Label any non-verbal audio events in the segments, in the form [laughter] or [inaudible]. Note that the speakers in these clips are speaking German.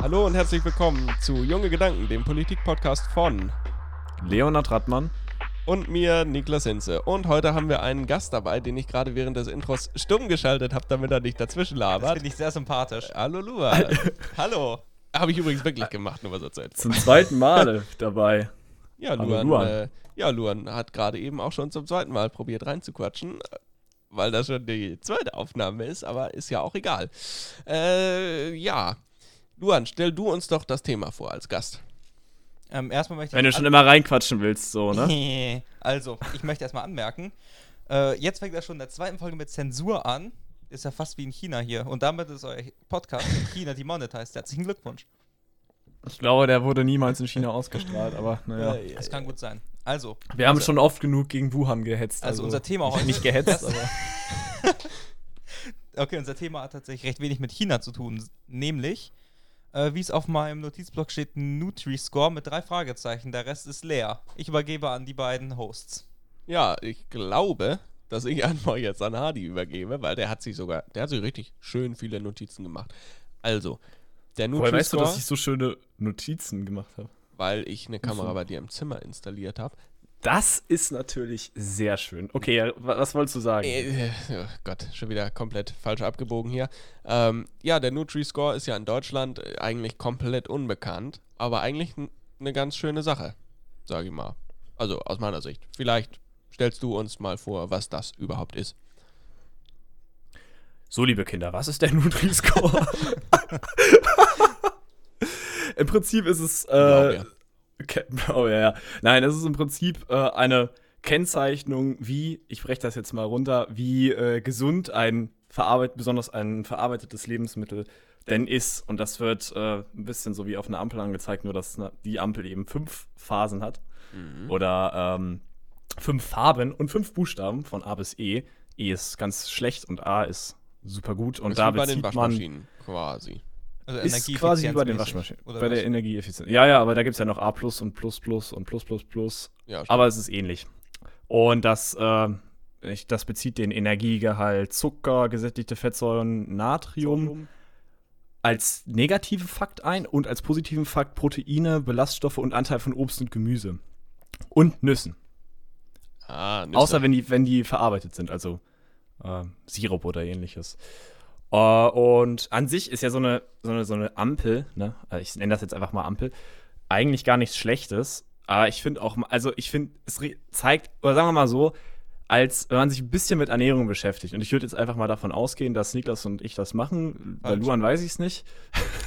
Hallo und herzlich willkommen zu Junge Gedanken, dem Politik-Podcast von Leonhard Rattmann. Und mir, Niklas Hinze. Und heute haben wir einen Gast dabei, den ich gerade während des Intros stumm geschaltet habe, damit er nicht dazwischen Das labert. finde ich sehr sympathisch. Hallo Luan. [laughs] Hallo. Habe ich übrigens wirklich gemacht, nur was erzählt. Zum zweiten Male [laughs] dabei. Ja, Hallo, Luan, Luan. Äh, ja, Luan hat gerade eben auch schon zum zweiten Mal probiert reinzuquatschen, weil das schon die zweite Aufnahme ist, aber ist ja auch egal. Äh, ja. Luan, stell du uns doch das Thema vor als Gast. Ähm, erstmal möchte Wenn du schon immer reinquatschen willst, so, ne? [laughs] Also, ich möchte erstmal anmerken, äh, jetzt fängt das schon in der zweiten Folge mit Zensur an. Ist ja fast wie in China hier. Und damit ist euer Podcast in China demonetized. Herzlichen Glückwunsch. Ich glaube, der wurde niemals in China ausgestrahlt, aber naja. Äh, Das kann gut sein. Also, Wir haben schon oft genug gegen Wuhan gehetzt. also unser Thema heute. Nicht gehetzt, aber. [laughs] Okay, unser Thema hat tatsächlich recht wenig mit China zu tun. Nämlich, äh, wie es auf meinem Notizblock steht, Nutri-Score mit drei Fragezeichen. Der Rest ist leer. Ich übergebe an die beiden Hosts. Ja, ich glaube, dass ich einfach jetzt an Hardy übergebe, weil der hat sich sogar, der hat sich richtig schön viele Notizen gemacht. Also, der Woher weißt du, Nutri-Score, dass ich so schöne Notizen gemacht habe? weil ich eine Kamera bei dir im Zimmer installiert habe. Das ist natürlich sehr schön. Okay, was wolltest du sagen? Äh, oh Gott, schon wieder komplett falsch abgebogen hier. Ähm, ja, der Nutri-Score ist ja in Deutschland äh, eigentlich komplett unbekannt, aber eigentlich eine ganz schöne Sache, sage ich mal. Also aus meiner Sicht. Vielleicht stellst du uns mal vor, was das überhaupt ist. So, liebe Kinder, was ist der [laughs] Nutri-Score? [laughs] Im Prinzip ist es. Äh. [laughs] Oh ja, ja. Nein, es ist im Prinzip äh, eine Kennzeichnung, wie, ich breche das jetzt mal runter, wie äh, gesund ein verarbeitet, besonders ein verarbeitetes Lebensmittel denn ist. Und das wird äh, ein bisschen so wie auf einer Ampel angezeigt, nur dass na, die Ampel eben fünf Phasen hat. Oder ähm, fünf Farben und fünf Buchstaben von A bis E. E ist ganz schlecht und A ist super gut. Und ist da wie bei den bezieht man Waschmaschinen quasi. Also ist quasi wie bei den. Waschmaschinen. Oder Bei der was? Energieeffizienz. Ja, ja, aber da gibt es ja noch A und Plus Plus und Plus Plus Plus. Ja. Aber es ist ähnlich. Und das, äh, ich- das bezieht den Energiegehalt Zucker, gesättigte Fettsäuren, Natrium als negative Fakt ein und als positiven Fakt Proteine, Ballaststoffe und Anteil von Obst und Gemüse. Und Nüssen. ah, Nüsse. Außer wenn die, wenn die verarbeitet sind, also äh, Sirup oder ähnliches. Äh, und an sich ist ja so eine, so eine, so eine Ampel, ne? Also ich nenne das jetzt einfach mal Ampel, eigentlich gar nichts Schlechtes. Aber ich finde auch, also ich finde, es zeigt, oder sagen wir mal so, als wenn man sich ein bisschen mit Ernährung beschäftigt. Und ich würde jetzt einfach mal davon ausgehen, dass Niklas und ich das machen. Bei Falsch. Luan weiß ich es nicht.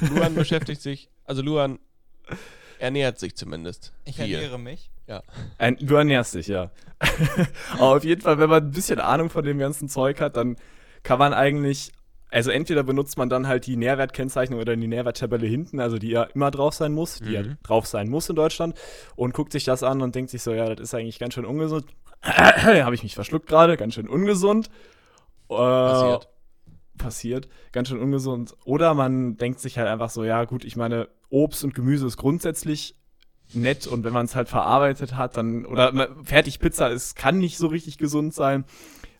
[laughs] Luan beschäftigt sich, also Luan ernährt sich zumindest. Ich viel. ernähre mich. Ein, du ernährst dich, ja. [laughs] Aber auf jeden Fall, wenn man ein bisschen Ahnung von dem ganzen Zeug hat, dann kann man eigentlich, also entweder benutzt man dann halt die Nährwertkennzeichnung oder die Nährwerttabelle hinten, also die ja immer drauf sein muss, die ja Mhm. drauf sein muss in Deutschland und guckt sich das an und denkt sich so, ja, das ist eigentlich ganz schön ungesund. [clears throat] Habe ich mich verschluckt gerade, ganz schön ungesund. Äh, Passiert. passiert, ganz schön ungesund. Oder man denkt sich halt einfach so, ja gut, ich meine, Obst und Gemüse ist grundsätzlich nett und wenn man es halt verarbeitet hat, dann, oder ma- Fertigpizza ist, kann nicht so richtig gesund sein.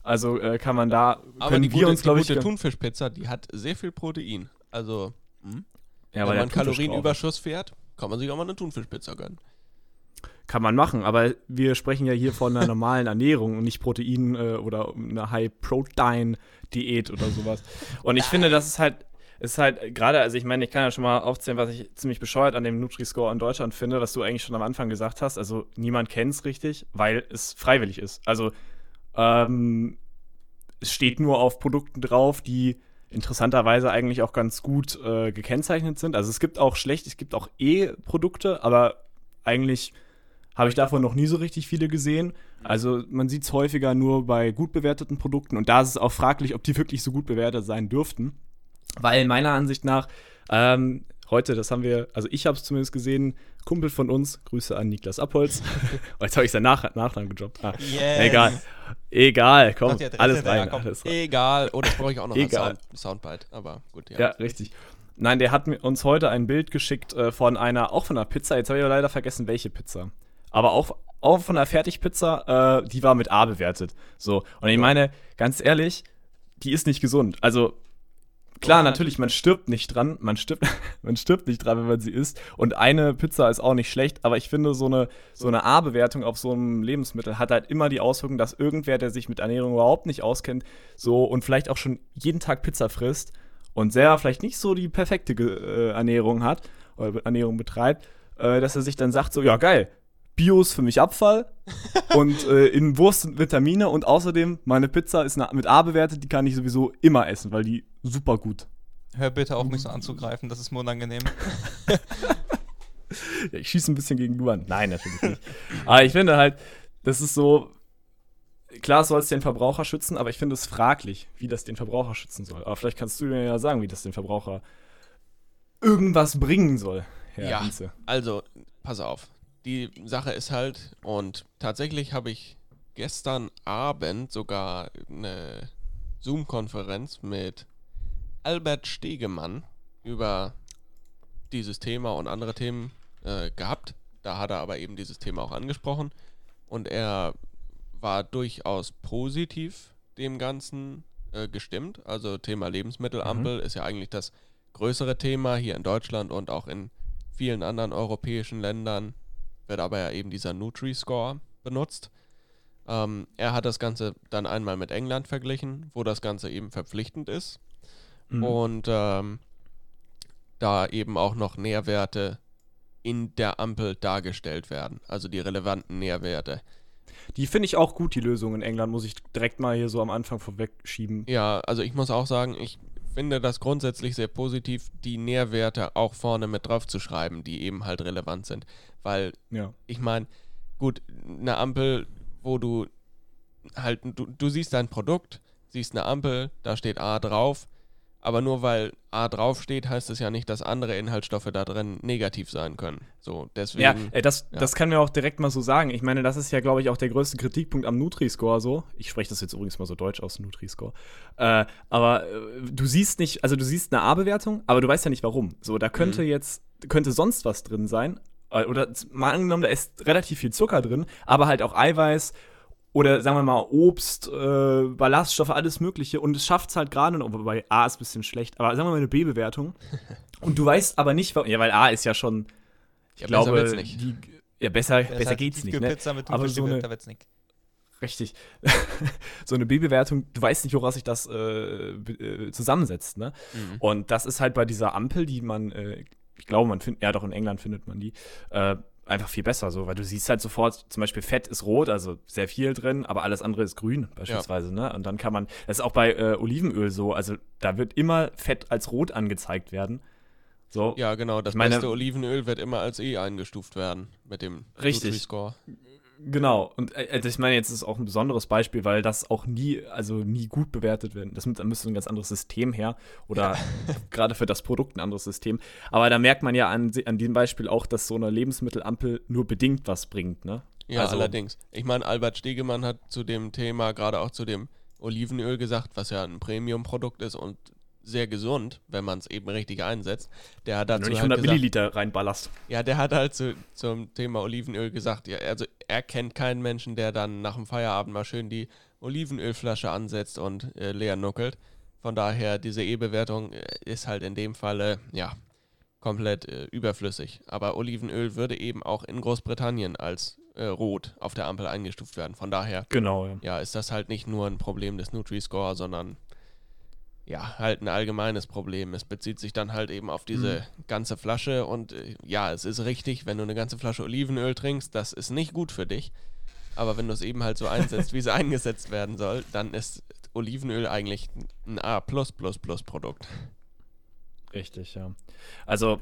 Also äh, kann man da, Aber können die wir gute, uns, glaube ich, die gute Thunfischpizza, die hat sehr viel Protein. Also, hm? ja, wenn man. Kalorienüberschuss fährt, kann man sich auch mal eine Thunfischpizza gönnen. Kann man machen, aber wir sprechen ja hier von einer normalen Ernährung und nicht Protein äh, oder einer High-Protein-Diät oder sowas. Und ich finde, das ist halt, ist halt gerade, also ich meine, ich kann ja schon mal aufzählen, was ich ziemlich bescheuert an dem Nutri-Score in Deutschland finde, was du eigentlich schon am Anfang gesagt hast. Also niemand kennt es richtig, weil es freiwillig ist. Also ähm, es steht nur auf Produkten drauf, die interessanterweise eigentlich auch ganz gut äh, gekennzeichnet sind. Also es gibt auch schlecht, es gibt auch E-Produkte, aber eigentlich habe ich davon noch nie so richtig viele gesehen. Also man sieht es häufiger nur bei gut bewerteten Produkten und da ist es auch fraglich, ob die wirklich so gut bewertet sein dürften. Weil meiner Ansicht nach ähm, heute, das haben wir, also ich habe es zumindest gesehen, Kumpel von uns, Grüße an Niklas Abholz. [laughs] oh, jetzt habe ich seinen Nach Nachnamen gedroppt. Ah, Yes. Egal. Egal, komm, Adresse alles rein. komm. Alles rein. Egal. Oh, das brauche ich auch noch [laughs] Egal. als Sound, Soundbite. Aber gut, ja. Ja, richtig. Nein, der hat uns heute ein Bild geschickt äh, von einer, auch von einer Pizza. Jetzt habe ich aber leider vergessen, welche Pizza. Aber auch, auch von einer Fertigpizza, äh, die war mit A bewertet. So. Und ich meine, ganz ehrlich, die ist nicht gesund. Also, klar, natürlich, man stirbt nicht dran. Man stirbt, [laughs] man stirbt nicht dran, wenn man sie isst. Und eine Pizza ist auch nicht schlecht. Aber ich finde, so eine, so eine A-Bewertung auf so einem Lebensmittel hat halt immer die Auswirkung, dass irgendwer, der sich mit Ernährung überhaupt nicht auskennt, so und vielleicht auch schon jeden Tag Pizza frisst und sehr vielleicht nicht so die perfekte äh, Ernährung hat oder Ernährung betreibt, äh, dass er sich dann sagt, so, ja geil, Bio ist für mich Abfall [laughs] und äh, in Wurst sind Vitamine und außerdem meine Pizza ist mit A bewertet, die kann ich sowieso immer essen, weil die super gut. Hör bitte auf, mich so anzugreifen, das ist mir unangenehm. [laughs] Ja, ich schieße ein bisschen gegen du an. Nein, natürlich nicht. [laughs] aber ich finde halt, das ist so, klar soll es den Verbraucher schützen, aber ich finde es fraglich, wie das den Verbraucher schützen soll. Aber vielleicht kannst du mir ja sagen, wie das den Verbraucher irgendwas bringen soll. Herr Ja. Hinze. Also, pass auf. Die Sache ist halt, und tatsächlich habe ich gestern Abend sogar eine Zoom-Konferenz mit Albert Stegemann über dieses Thema und andere Themen äh, gehabt. Da hat er aber eben dieses Thema auch angesprochen. Und er war durchaus positiv dem Ganzen äh, gestimmt. Also Thema Lebensmittelampel ist ja eigentlich das größere Thema hier in Deutschland und auch in vielen anderen europäischen Ländern wird aber ja eben dieser Nutri-Score benutzt. Ähm, er hat das Ganze dann einmal mit England verglichen, wo das Ganze eben verpflichtend ist Mhm. und ähm, da eben auch noch Nährwerte in der Ampel dargestellt werden, also die relevanten Nährwerte. Die finde ich auch gut, die Lösung in England, muss ich direkt mal hier so am Anfang vorwegschieben. Ja, also ich muss auch sagen, ich finde das grundsätzlich sehr positiv, die Nährwerte auch vorne mit drauf zu schreiben, die eben halt relevant sind. Weil Ja. ich meine, gut, eine Ampel, wo du halt, du, du siehst dein Produkt, siehst eine Ampel, da steht A drauf, aber nur weil A draufsteht, heißt es ja nicht, dass andere Inhaltsstoffe da drin negativ sein können. So, deswegen. Ja, das, ja. das kann mir auch direkt mal so sagen. Ich meine, das ist ja, glaube ich, auch der größte Kritikpunkt am Nutri-Score so. Ich spreche das jetzt übrigens mal so deutsch aus, Nutri-Score. Äh, aber äh, du siehst nicht, also du siehst eine A-Bewertung, aber du weißt ja nicht warum. So, da könnte Mhm. jetzt, könnte sonst was drin sein. Äh, Oder mal angenommen, da ist relativ viel Zucker drin, aber halt auch Eiweiß oder sagen wir mal Obst, äh, Ballaststoffe, alles Mögliche. Und es schafft es halt gerade noch, wobei A ist ein bisschen schlecht, aber sagen wir mal eine B-Bewertung. [laughs] und du weißt aber nicht, warum. Ja, weil A ist ja schon. Ich Ja, besser glaube. Die, ja, besser, besser hat geht's nicht. Ne? Tiefkühlpizza mit Aber so eine- wird's nicht. Richtig. [laughs] so eine B-Bewertung, du weißt nicht, woraus sich das äh, äh, zusammensetzt. Ne? Mhm. Und das ist halt bei dieser Ampel, die man, äh, ich glaube, man findet, ja doch in England findet man die, äh, einfach viel besser so, weil du siehst halt sofort, zum Beispiel Fett ist rot, also sehr viel drin, aber alles andere ist grün beispielsweise, ne? Und dann kann man, das ist auch bei äh, Olivenöl so, also da wird immer Fett als rot angezeigt werden. So, Ja, genau. Das meine- beste Olivenöl wird immer als E eingestuft werden mit dem Richtig. Nutri-Score. Genau, und äh, ich meine, jetzt ist auch ein besonderes Beispiel, weil das auch nie, also nie gut bewertet wird. Das, da müsste ein ganz anderes System her oder [laughs] gerade für das Produkt ein anderes System. Aber da merkt man ja an, an diesem Beispiel auch, dass so eine Lebensmittelampel nur bedingt was bringt, ne? Ja, Also- allerdings. Ich meine, Albert Stegemann hat zu dem Thema, gerade auch zu dem Olivenöl gesagt, was ja ein Premium-Produkt ist und sehr gesund, wenn man es eben richtig einsetzt. Der hat Wenn dazu du nicht halt 100 gesagt, Milliliter reinballerst. Ja, der hat halt zu, zum Thema Olivenöl gesagt, ja, also er kennt keinen Menschen, der dann nach dem Feierabend mal schön die Olivenölflasche ansetzt und äh, leer nuckelt. Von daher, diese E-Bewertung äh, ist halt in dem Falle, ja, komplett äh, überflüssig. Aber Olivenöl würde eben auch in Großbritannien als äh, rot auf der Ampel eingestuft werden. Von daher, Genau, ja. ja, ist das halt nicht nur ein Problem des Nutri-Score, sondern ja, halt ein allgemeines Problem. Es bezieht sich dann halt eben auf diese ganze Flasche und äh, ja, es ist richtig, wenn du eine ganze Flasche Olivenöl trinkst, das ist nicht gut für dich. Aber wenn du es eben halt so einsetzt, wie es [laughs] eingesetzt werden soll, dann ist Olivenöl eigentlich ein A+++-Produkt. Richtig, ja. Also,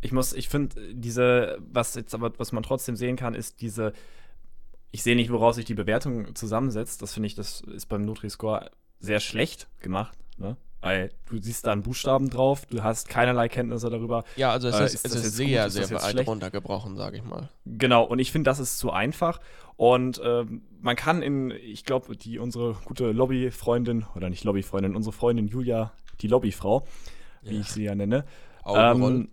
ich muss, ich finde, diese, was jetzt aber, was man trotzdem sehen kann, ist diese, ich sehe nicht, woraus sich die Bewertung zusammensetzt. Das finde ich, das ist beim Nutri-Score sehr schlecht gemacht. Ne? Weil du siehst da einen Buchstaben drauf, du hast keinerlei Kenntnisse darüber. Ja, also es Äh, ist, ist es ist sehr, gut, ist sehr weit runtergebrochen, sage ich mal. Genau, und ich finde, das ist zu einfach. Und ähm, man kann in, ich glaube, die unsere gute Lobbyfreundin, oder nicht Lobbyfreundin, unsere Freundin Julia, die Lobbyfrau, wie Ja. ich sie ja nenne. Augenrollen. Ähm,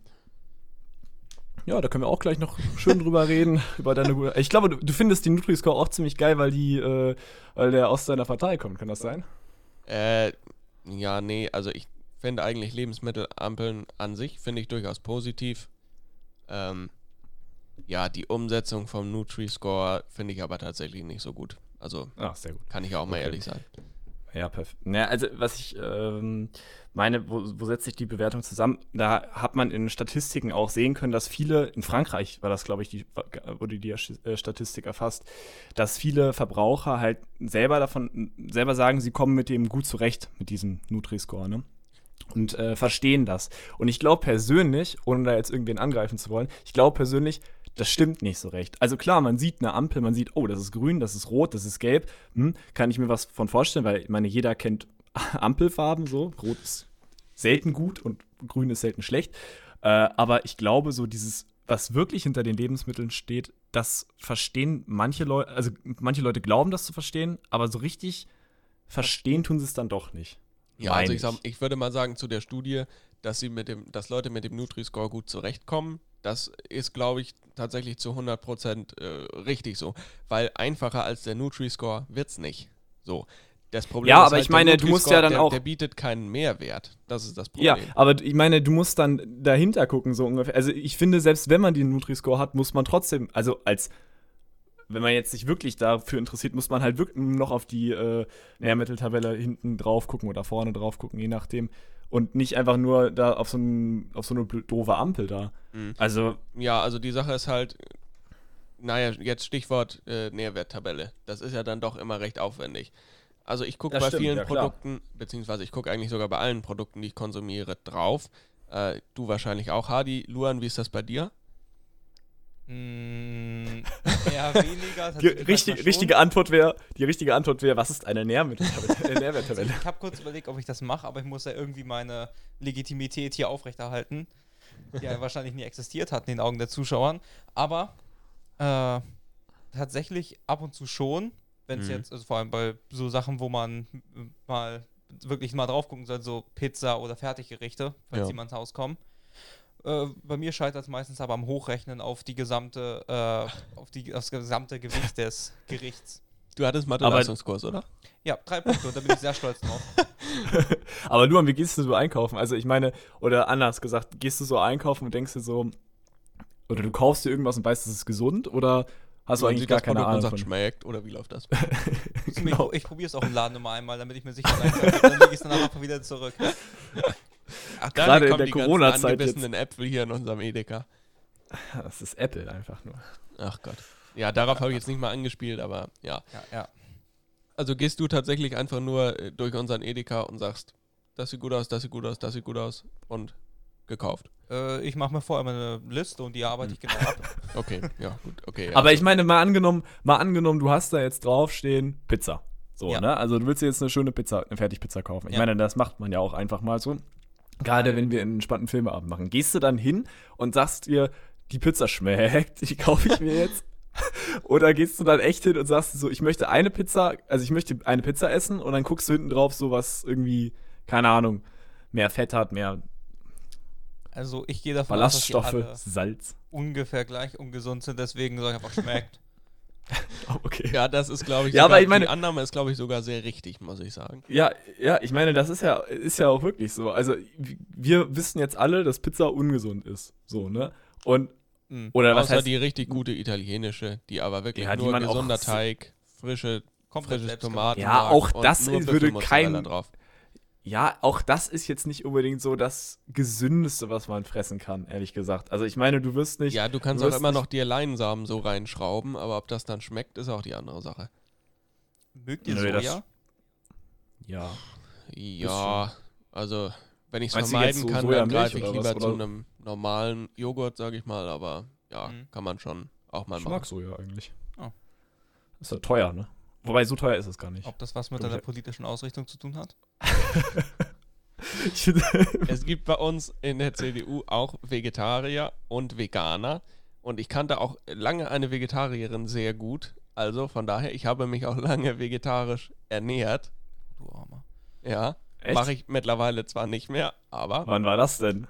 ja, da können wir auch gleich noch schön drüber [laughs] reden. Über deine, ich glaube, du, du findest die Nutri-Score auch ziemlich geil, weil die, äh, weil der aus deiner Partei kommt. Kann das sein? Äh, ja, nee, also ich finde eigentlich Lebensmittelampeln an sich, finde ich durchaus positiv. Ähm, ja, die Umsetzung vom Nutri-Score finde ich aber tatsächlich nicht so gut. Also Ach, sehr gut. kann ich auch mal Okay. ehrlich sein. Ja, perfekt. Naja, also was ich ähm, meine, wo, wo setzt sich die Bewertung zusammen? Da hat man in Statistiken auch sehen können, dass viele, in Frankreich war das, glaube ich, die, wurde die äh, Statistik erfasst, dass viele Verbraucher halt selber davon, selber sagen, sie kommen mit dem gut zurecht, mit diesem Nutri-Score, ne? Und äh, verstehen das. Und ich glaube persönlich, ohne da jetzt irgendwen angreifen zu wollen, ich glaube persönlich, das stimmt nicht so recht. Also klar, man sieht eine Ampel, man sieht, oh, das ist grün, das ist rot, das ist gelb. Hm, kann ich mir was von vorstellen, weil ich meine, jeder kennt [laughs] Ampelfarben so. Rot ist selten gut und grün ist selten schlecht. Äh, aber ich glaube, so dieses, was wirklich hinter den Lebensmitteln steht, das verstehen manche Leute, also manche Leute glauben das zu verstehen, aber so richtig verstehen tun sie es dann doch nicht. Ja, also ich, sag, ich würde mal sagen zu der Studie, dass sie mit dem, dass Leute mit dem Nutri-Score gut zurechtkommen. Das ist, glaube ich, tatsächlich zu 100% äh, richtig so. Weil einfacher als der Nutri-Score wird's nicht. So. Das Problem Ja, ist aber halt, ich meine, der du musst Nutri-Score, ja dann der, auch- Der bietet keinen Mehrwert. Das ist das Problem. Ja, aber ich meine, du musst dann dahinter gucken, so ungefähr. Also ich finde, selbst wenn man den Nutri-Score hat, muss man trotzdem, also als, wenn man jetzt sich wirklich dafür interessiert, muss man halt wirklich noch auf die äh, Nährmitteltabelle hinten drauf gucken oder vorne drauf gucken, je nachdem. Und nicht einfach nur da auf so, ein, auf so eine doofe Ampel da. Mhm. Also, Ja, also die Sache ist halt, naja, jetzt Stichwort äh, Nährwerttabelle. Das ist ja dann doch immer recht aufwendig. Also ich gucke bei stimmt, vielen ja, klar. Produkten, beziehungsweise ich gucke eigentlich sogar bei allen Produkten, die ich konsumiere, drauf. Äh, du wahrscheinlich auch, Hadi. Luan, wie ist das bei dir? Mm, eher [laughs] weniger. die richtig, richtige Antwort wäre, die richtige Antwort wäre, was ist eine Nährmitteltabelle? [laughs] äh, Nährwerttabelle? Ich habe kurz überlegt, ob ich das mache, aber ich muss ja irgendwie meine Legitimität hier aufrechterhalten, die ja wahrscheinlich nie existiert hat in den Augen der Zuschauern. Aber äh, tatsächlich ab und zu schon, wenn es Mhm. jetzt, also vor allem bei so Sachen, wo man mal wirklich mal drauf gucken soll, so Pizza oder Fertiggerichte, wenn Ja. sie mal ins Haus kommen. Äh, bei mir scheitert es meistens aber am Hochrechnen auf die gesamte, äh, auf die, das gesamte Gewicht des Gerichts. Du hattest Mathe-Leistungskurs, oder? Ja, drei Punkte und da bin ich sehr stolz drauf. [laughs] Aber Luan, wie gehst du so einkaufen? Also ich meine, oder anders gesagt, gehst du so einkaufen und denkst dir so, oder du kaufst dir irgendwas und weißt, es ist gesund, oder hast du eigentlich gar das keine Produkt und Ahnung sagt, von? schmeckt, oder wie läuft das? [laughs] genau. Ich, ich probiere es auch im Laden immer einmal, damit ich mir sicher sein kann. [laughs] Dann lege ich es danach einfach wieder zurück. Ach, Gerade in der die ganzen Corona-Zeit Äpfel hier in unserem Edeka. [laughs] Das ist Apple einfach nur. Ach Gott. Ja, darauf habe ich jetzt nicht mal angespielt, aber ja. Ja, ja. Also gehst du tatsächlich einfach nur äh, durch unseren Edeka und sagst, das sieht gut aus, das sieht gut aus, das sieht gut aus und gekauft. Äh, ich mache mir vorher mal eine Liste und die arbeite ich genau ab. [laughs] Okay, ja, gut, okay. Ja. Aber ich meine, mal angenommen, mal angenommen, du hast da jetzt draufstehen, Pizza. So, Ja. ne? Also du willst dir jetzt eine schöne Pizza, eine Fertigpizza kaufen. Ich Ja. meine, das macht man ja auch einfach mal so. Gerade wenn wir einen entspannten Filmeabend machen. Gehst du dann hin und sagst dir, die Pizza schmeckt, die kaufe ich mir jetzt? [laughs] Oder gehst du dann echt hin und sagst so, ich möchte eine Pizza, also ich möchte eine Pizza essen und dann guckst du hinten drauf, so was irgendwie, keine Ahnung, mehr Fett hat, mehr Also ich gehe davon aus, dass die alle Salz. ungefähr gleich ungesund sind, deswegen sage ich einfach schmeckt. Oh, [laughs] okay. ja, das ist, glaube ich, Ja, sogar, aber ich meine- die Annahme ist, glaube ich, sogar sehr richtig, muss ich sagen. Ja, ja, ich meine, das ist ja, ist ja auch wirklich so. Also, wir wissen jetzt alle, dass Pizza ungesund ist. So, ne? Und, Mhm. oder was Außer heißt, die richtig gute italienische, die aber wirklich Ja, nur gesunder Teig, frische, selbst Tomaten. Ja, auch das würde kein- drauf. Ja, auch das ist jetzt nicht unbedingt so das Gesündeste, was man fressen kann, ehrlich gesagt. Also, ich meine, du wirst nicht, Ja, du kannst du auch immer noch dir Leinsamen so reinschrauben, aber ob das dann schmeckt, ist auch die andere Sache. Mögt ihr Soja? ja. Ja, also wenn ich es vermeiden so kann, dann greife ich was, lieber zu einem normalen Joghurt, sage ich mal, aber ja, Mhm. kann man schon auch mal Ich machen. mag Soja eigentlich. Oh. Ist ja teuer, ne? Wobei, so teuer ist es gar nicht. Ob das was mit deiner politischen Ausrichtung zu tun hat? [laughs] [laughs] Es gibt bei uns in der CDU auch Vegetarier und Veganer. Und ich kannte auch lange eine Vegetarierin sehr gut. Also von daher, ich habe mich auch lange vegetarisch ernährt. Du Armer. Ja, Echt? mache ich mittlerweile zwar nicht mehr, aber Wann war das denn?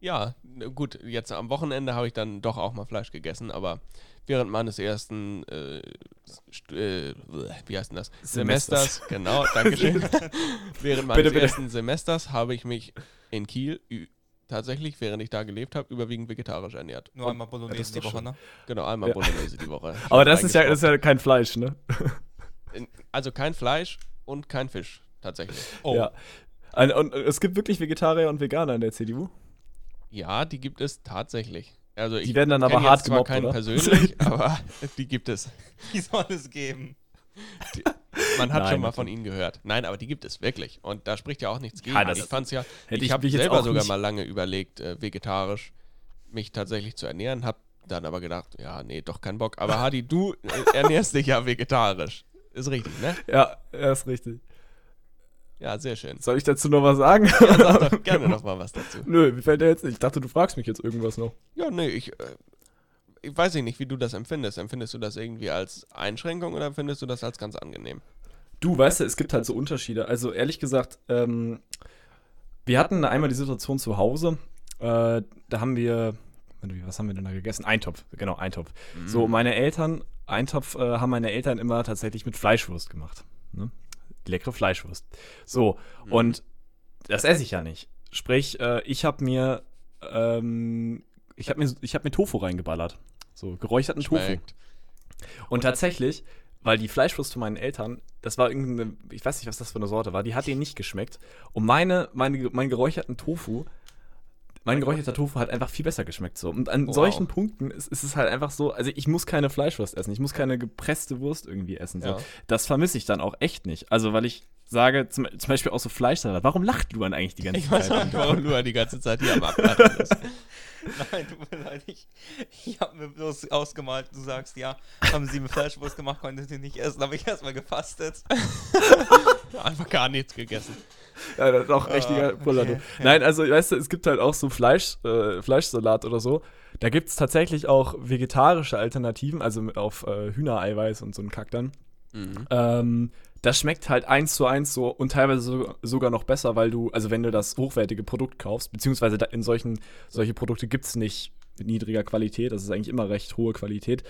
Ja, n- gut, jetzt am Wochenende habe ich dann doch auch mal Fleisch gegessen, aber während meines ersten, äh, äh, wie heißt denn das? Semesters. Semesters, genau, Dankeschön. [laughs] während meines Bitte, bitte. ersten Semesters habe ich mich in Kiel tatsächlich, während ich da gelebt habe, überwiegend vegetarisch ernährt. Nur Und einmal Bolognese die Woche, ne? Genau, einmal Ja. Bolognese die Woche. [laughs] Aber das ist ja, das ist ja kein Fleisch, ne? Also kein Fleisch und kein Fisch, tatsächlich. Oh. Ja. Und es gibt wirklich Vegetarier und Veganer in der CDU. Ja, die gibt es tatsächlich. Also ich Die werden dann aber hart jetzt zwar gemobbt, keinen oder? persönlich, [laughs] aber die gibt es. Wie soll es geben? Man hat Nein, schon mal von ihnen gehört. Nein, aber die gibt es wirklich. Und da spricht ja auch nichts gegen. Ja, das ich fand's ja, hätte ich ich habe selber sogar nicht- mal lange überlegt, äh, vegetarisch mich tatsächlich zu ernähren, habe dann aber gedacht, ja, nee, doch kein Bock. Aber Hadi, du äh, ernährst dich ja vegetarisch. Ist richtig, ne? Ja, ja, ist richtig. Ja, sehr schön. Soll ich dazu noch was sagen? Ja, sag doch [laughs] gerne noch mal was dazu. Nö, mir fällt der jetzt nicht. Ich dachte, du fragst mich jetzt irgendwas noch. Ja, nee, ich, äh, ich weiß nicht, wie du das empfindest. Empfindest du das irgendwie als Einschränkung oder empfindest du das als ganz angenehm? Du, weißt du, es gibt halt so Unterschiede. Also ehrlich gesagt, ähm, wir hatten einmal die Situation zu Hause, äh, da haben wir, wie, was haben wir denn da gegessen? Eintopf, genau, Eintopf. So, meine Eltern, Eintopf äh, haben meine Eltern immer tatsächlich mit Fleischwurst gemacht. Ne? Leckere Fleischwurst. So, und das esse ich ja nicht. Sprich, äh, ich habe mir, ähm, ich habe mir, ich habe mir Tofu reingeballert. So, geräucherten Tofu. Schmeckt. Und tatsächlich, weil die Fleischwurst von meinen Eltern, das war irgendeine, ich weiß nicht, was das für eine Sorte war, die hat denen nicht geschmeckt. Und meine, meine, mein geräucherten Tofu, mein geräucherter Tofu hat einfach viel besser geschmeckt so. Und an Wow. solchen Punkten ist, ist es halt einfach so, also ich muss keine Fleischwurst essen, ich muss keine gepresste Wurst irgendwie essen. So. Ja. Das vermisse ich dann auch echt nicht. Also weil ich sage, zum, zum Beispiel auch so Fleischsalat, warum lacht Luan eigentlich die ganze Ich weiß Zeit? auch nicht, warum Lua die ganze Zeit hier am [laughs] Abladen ist. Nein, tut mir leid, ich, ich habe mir bloß ausgemalt, du sagst, ja, haben sie mit Fleischwurst gemacht, konntet ihr nicht essen, habe ich erstmal gefastet. [laughs] [laughs] Einfach gar nichts gegessen. Ja, das ist auch richtiger okay, Buller, du. ja. Nein, also, weißt du, es gibt halt auch so Fleisch, äh, Fleischsalat oder so. Da gibt es tatsächlich auch vegetarische Alternativen, also mit- auf äh, Hühnereiweiß und so einen Kack dann. Mhm. Ähm, das schmeckt halt eins zu eins so und teilweise so, sogar noch besser, weil du, also wenn du das hochwertige Produkt kaufst, beziehungsweise in solchen, solche Produkte gibt es nicht mit niedriger Qualität, das ist eigentlich immer recht hohe Qualität.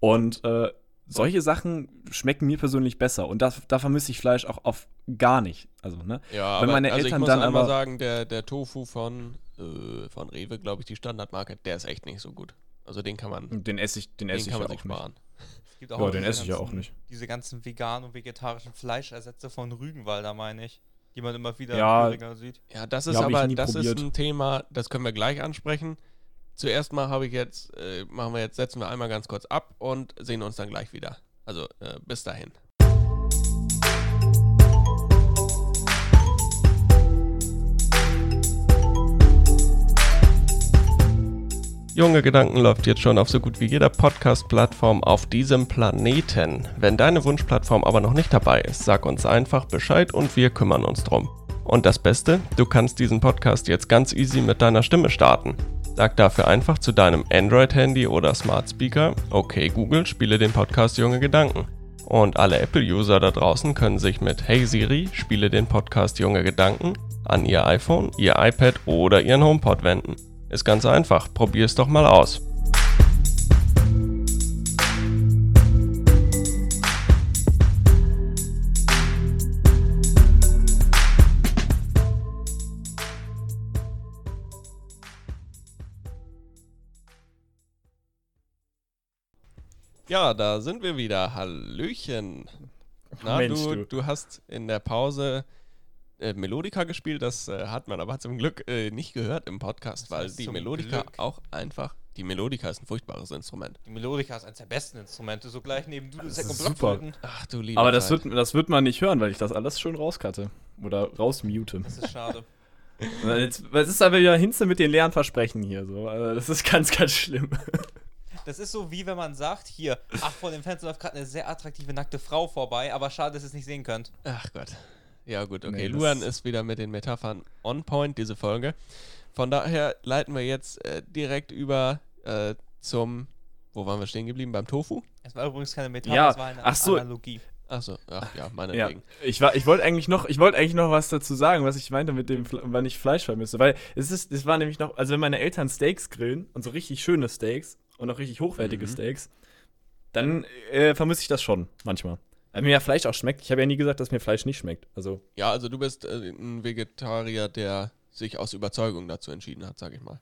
Und äh, solche Sachen schmecken mir persönlich besser und da, da vermisse ich Fleisch auch auf gar nicht. Also, ne? Ja, Wenn aber meine also Eltern ich muss dann einmal aber- sagen, der, der Tofu von, äh, von Rewe, glaube ich, die Standardmarke, der ist echt nicht so gut. Also den kann man, Den esse ich, den den esse ich kann ja man auch nicht. sparen. Es gibt Ja, auch den diese esse ich ja auch ganzen- nicht. Diese ganzen veganen und vegetarischen Fleischersätze von Rügenwalder, meine ich, die man immer wieder Ja. sieht. Ja, das ist Ja, ich aber, das probiert. ist ein Thema, das können wir gleich ansprechen. Zuerst mal habe ich jetzt, äh, machen wir jetzt, setzen wir einmal ganz kurz ab und sehen uns dann gleich wieder. Also äh, bis dahin. Junge Gedanken läuft jetzt schon auf so gut wie jeder Podcast-Plattform auf diesem Planeten. Wenn deine Wunschplattform aber noch nicht dabei ist, sag uns einfach Bescheid und wir kümmern uns drum. Und das Beste, du kannst diesen Podcast jetzt ganz easy mit deiner Stimme starten. Sag dafür einfach zu deinem Android-Handy oder Smart Speaker, okay Google, spiele den Podcast Junge Gedanken. Und alle Apple-User da draußen können sich mit Hey Siri, spiele den Podcast Junge Gedanken an ihr iPhone, ihr iPad oder ihren HomePod wenden. Ist ganz einfach, probier's doch mal aus. Ja, da sind wir wieder. Hallöchen. Na, Mensch, du, du. du hast in der Pause äh, Melodika gespielt. Das äh, hat man aber zum Glück äh, nicht gehört im Podcast, Das weil die Melodika Glück. auch einfach. Die Melodika ist ein furchtbares Instrument. Die Melodika ist eines der besten Instrumente, so gleich neben Dudelsack Das und ist super. Blockflöten. Ach du lieber. Aber das wird, das wird man nicht hören, weil ich das alles schön rauskatte. Oder rausmute. Das ist schade. [laughs] Jetzt, es ist aber wieder Hinze mit den leeren Versprechen hier. So. Also das ist [laughs] ganz, ganz schlimm. Das ist so wie wenn man sagt, hier, ach, vor dem Fenster läuft gerade eine sehr attraktive nackte Frau vorbei, aber schade, dass ihr es nicht sehen könnt. Ach Gott. Ja, gut, okay. Nee, Luan ist wieder mit den Metaphern on point, diese Folge. Von daher leiten wir jetzt äh, direkt über äh, zum. Wo waren wir stehen geblieben? Beim Tofu? Es war übrigens keine Metapher, Ja, es war eine ach so. Analogie. Achso, ach ja, Ja, meinetwegen. ich, war- ich wollte eigentlich noch, ich wollte eigentlich noch was dazu sagen, was ich meinte mit dem, wann ich Fleisch vermisse, weil es ist, es war nämlich noch, also wenn meine Eltern Steaks grillen und so richtig schöne Steaks und auch richtig hochwertige Mhm. Steaks, dann äh, vermisse ich das schon manchmal. Weil mir ja Fleisch auch schmeckt. Ich habe ja nie gesagt, dass mir Fleisch nicht schmeckt. Also Ja, also du bist äh, ein Vegetarier, der sich aus Überzeugung dazu entschieden hat, sag ich mal.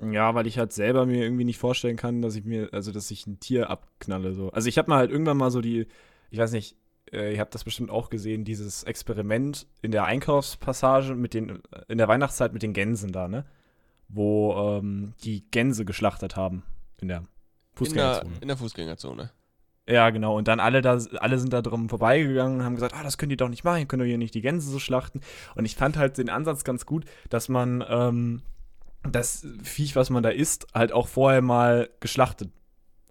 Ja, weil ich halt selber mir irgendwie nicht vorstellen kann, dass ich mir, also dass ich ein Tier abknalle. So. Also ich habe mal halt irgendwann mal so die, ich weiß nicht, äh, ihr habt das bestimmt auch gesehen, dieses Experiment in der Einkaufspassage mit den, in der Weihnachtszeit mit den Gänsen da, ne? Wo ähm, die Gänse geschlachtet haben in der In der, Fußgängerzone. in der Fußgängerzone. Ja, genau. Und dann alle da, alle sind da drum vorbeigegangen und haben gesagt, ah, das könnt ihr doch nicht machen, ihr könnt doch hier nicht die Gänse so schlachten. Und ich fand halt den Ansatz ganz gut, dass man ähm, das Viech, was man da isst, halt auch vorher mal geschlachtet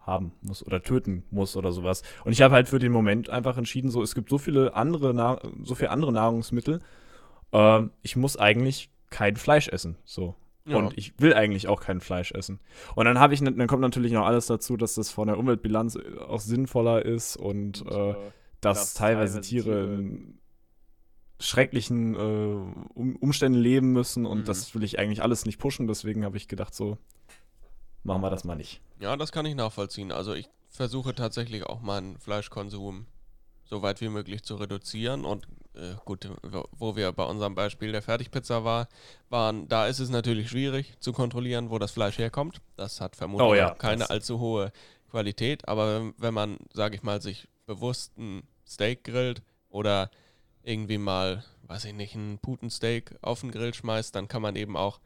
haben muss oder töten muss oder sowas. Und ich habe halt für den Moment einfach entschieden, so es gibt so viele andere, Na so viele andere Nahrungsmittel. Ähm, ich muss eigentlich kein Fleisch essen. So. Ja. Und ich will eigentlich auch kein Fleisch essen. Und dann habe ich, dann kommt natürlich noch alles dazu, dass das von der Umweltbilanz auch sinnvoller ist und äh, dass dass teilweise Tiere in schrecklichen äh, um Umständen leben müssen und Mhm. das will ich eigentlich alles nicht pushen. Deswegen habe ich gedacht, so machen wir das mal nicht. Ja, das kann ich nachvollziehen. Also ich versuche tatsächlich auch meinen Fleischkonsum so weit wie möglich zu reduzieren. Und äh, gut, wo- wir bei unserem Beispiel der Fertigpizza war, waren, da ist es natürlich schwierig zu kontrollieren, wo das Fleisch herkommt. Das hat vermutlich Oh ja, keine allzu hohe Qualität. Aber wenn, wenn man, sage ich mal, sich bewusst ein Steak grillt oder irgendwie mal, weiß ich nicht, ein Putensteak auf den Grill schmeißt, dann kann man eben auch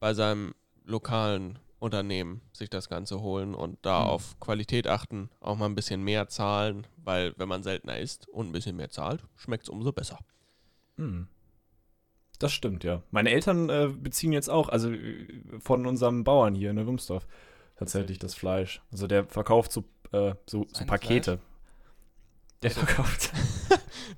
bei seinem lokalen Unternehmen sich das Ganze holen und da Mhm. auf Qualität achten, auch mal ein bisschen mehr zahlen, weil wenn man seltener isst und ein bisschen mehr zahlt, schmeckt es umso besser. Hm. Das stimmt, ja. Meine Eltern äh, beziehen jetzt auch, also äh, von unserem Bauern hier in der Wumsdorf, tatsächlich das Fleisch. Also der verkauft so, äh, so, so Pakete. Der Also- verkauft. [laughs]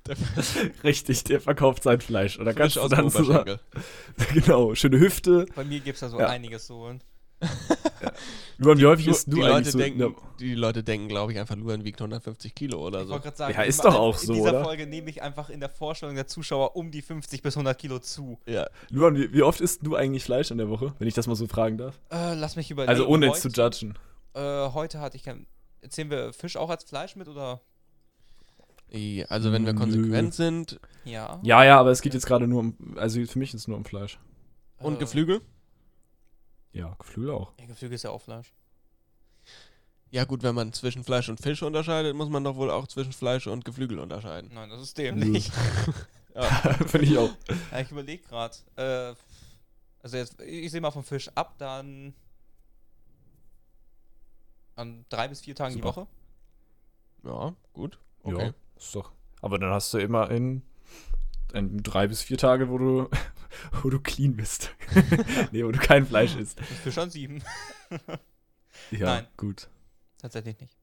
Der [laughs] Richtig, der verkauft sein Fleisch. Kannst du dem dann so, [laughs] genau, schöne Hüfte. Bei mir gibt es da so Ja. einiges zu holen. [laughs] Luan, wie häufig isst du die, eigentlich Leute so? denken, Ja, die Leute denken, glaube ich, einfach, Luan wiegt 150 Kilo oder Ich so. sagen, Ja, ist doch auch in so, dieser oder? Folge nehme ich einfach in der Vorstellung der Zuschauer um die 50 bis 100 Kilo zu. Ja. Luan, wie, wie oft isst du eigentlich Fleisch in der Woche, wenn ich das mal so fragen darf? Äh, lass mich überlegen. Also ohne heute, zu judgen. Äh, heute hatte ich kein. Zählen wir Fisch auch als Fleisch mit oder? Ja, Also wenn wir Nö. konsequent sind Ja. Ja, ja, aber es geht jetzt gerade nur um, also für mich ist es nur um Fleisch. und Äh, Geflügel, Ja, Geflügel auch. Ja, Geflügel ist ja auch Fleisch. ja gut, wenn man zwischen Fleisch und Fisch unterscheidet, muss man doch wohl auch zwischen Fleisch und Geflügel unterscheiden. Nein, das ist dämlich. [laughs] Ja. [laughs] Finde ich auch. ja, ich überlege gerade. Äh, also jetzt, ich sehe mal vom Fisch ab, dann an drei bis vier Tagen die Super. Woche. ja, gut. Okay. Ja, ist doch. Aber dann hast du immer in, in drei bis vier Tage, wo du, wo du clean bist. [laughs] nee, wo du kein Fleisch isst. Und Fisch an sieben. [laughs] Ja, Nein. gut. Tatsächlich nicht.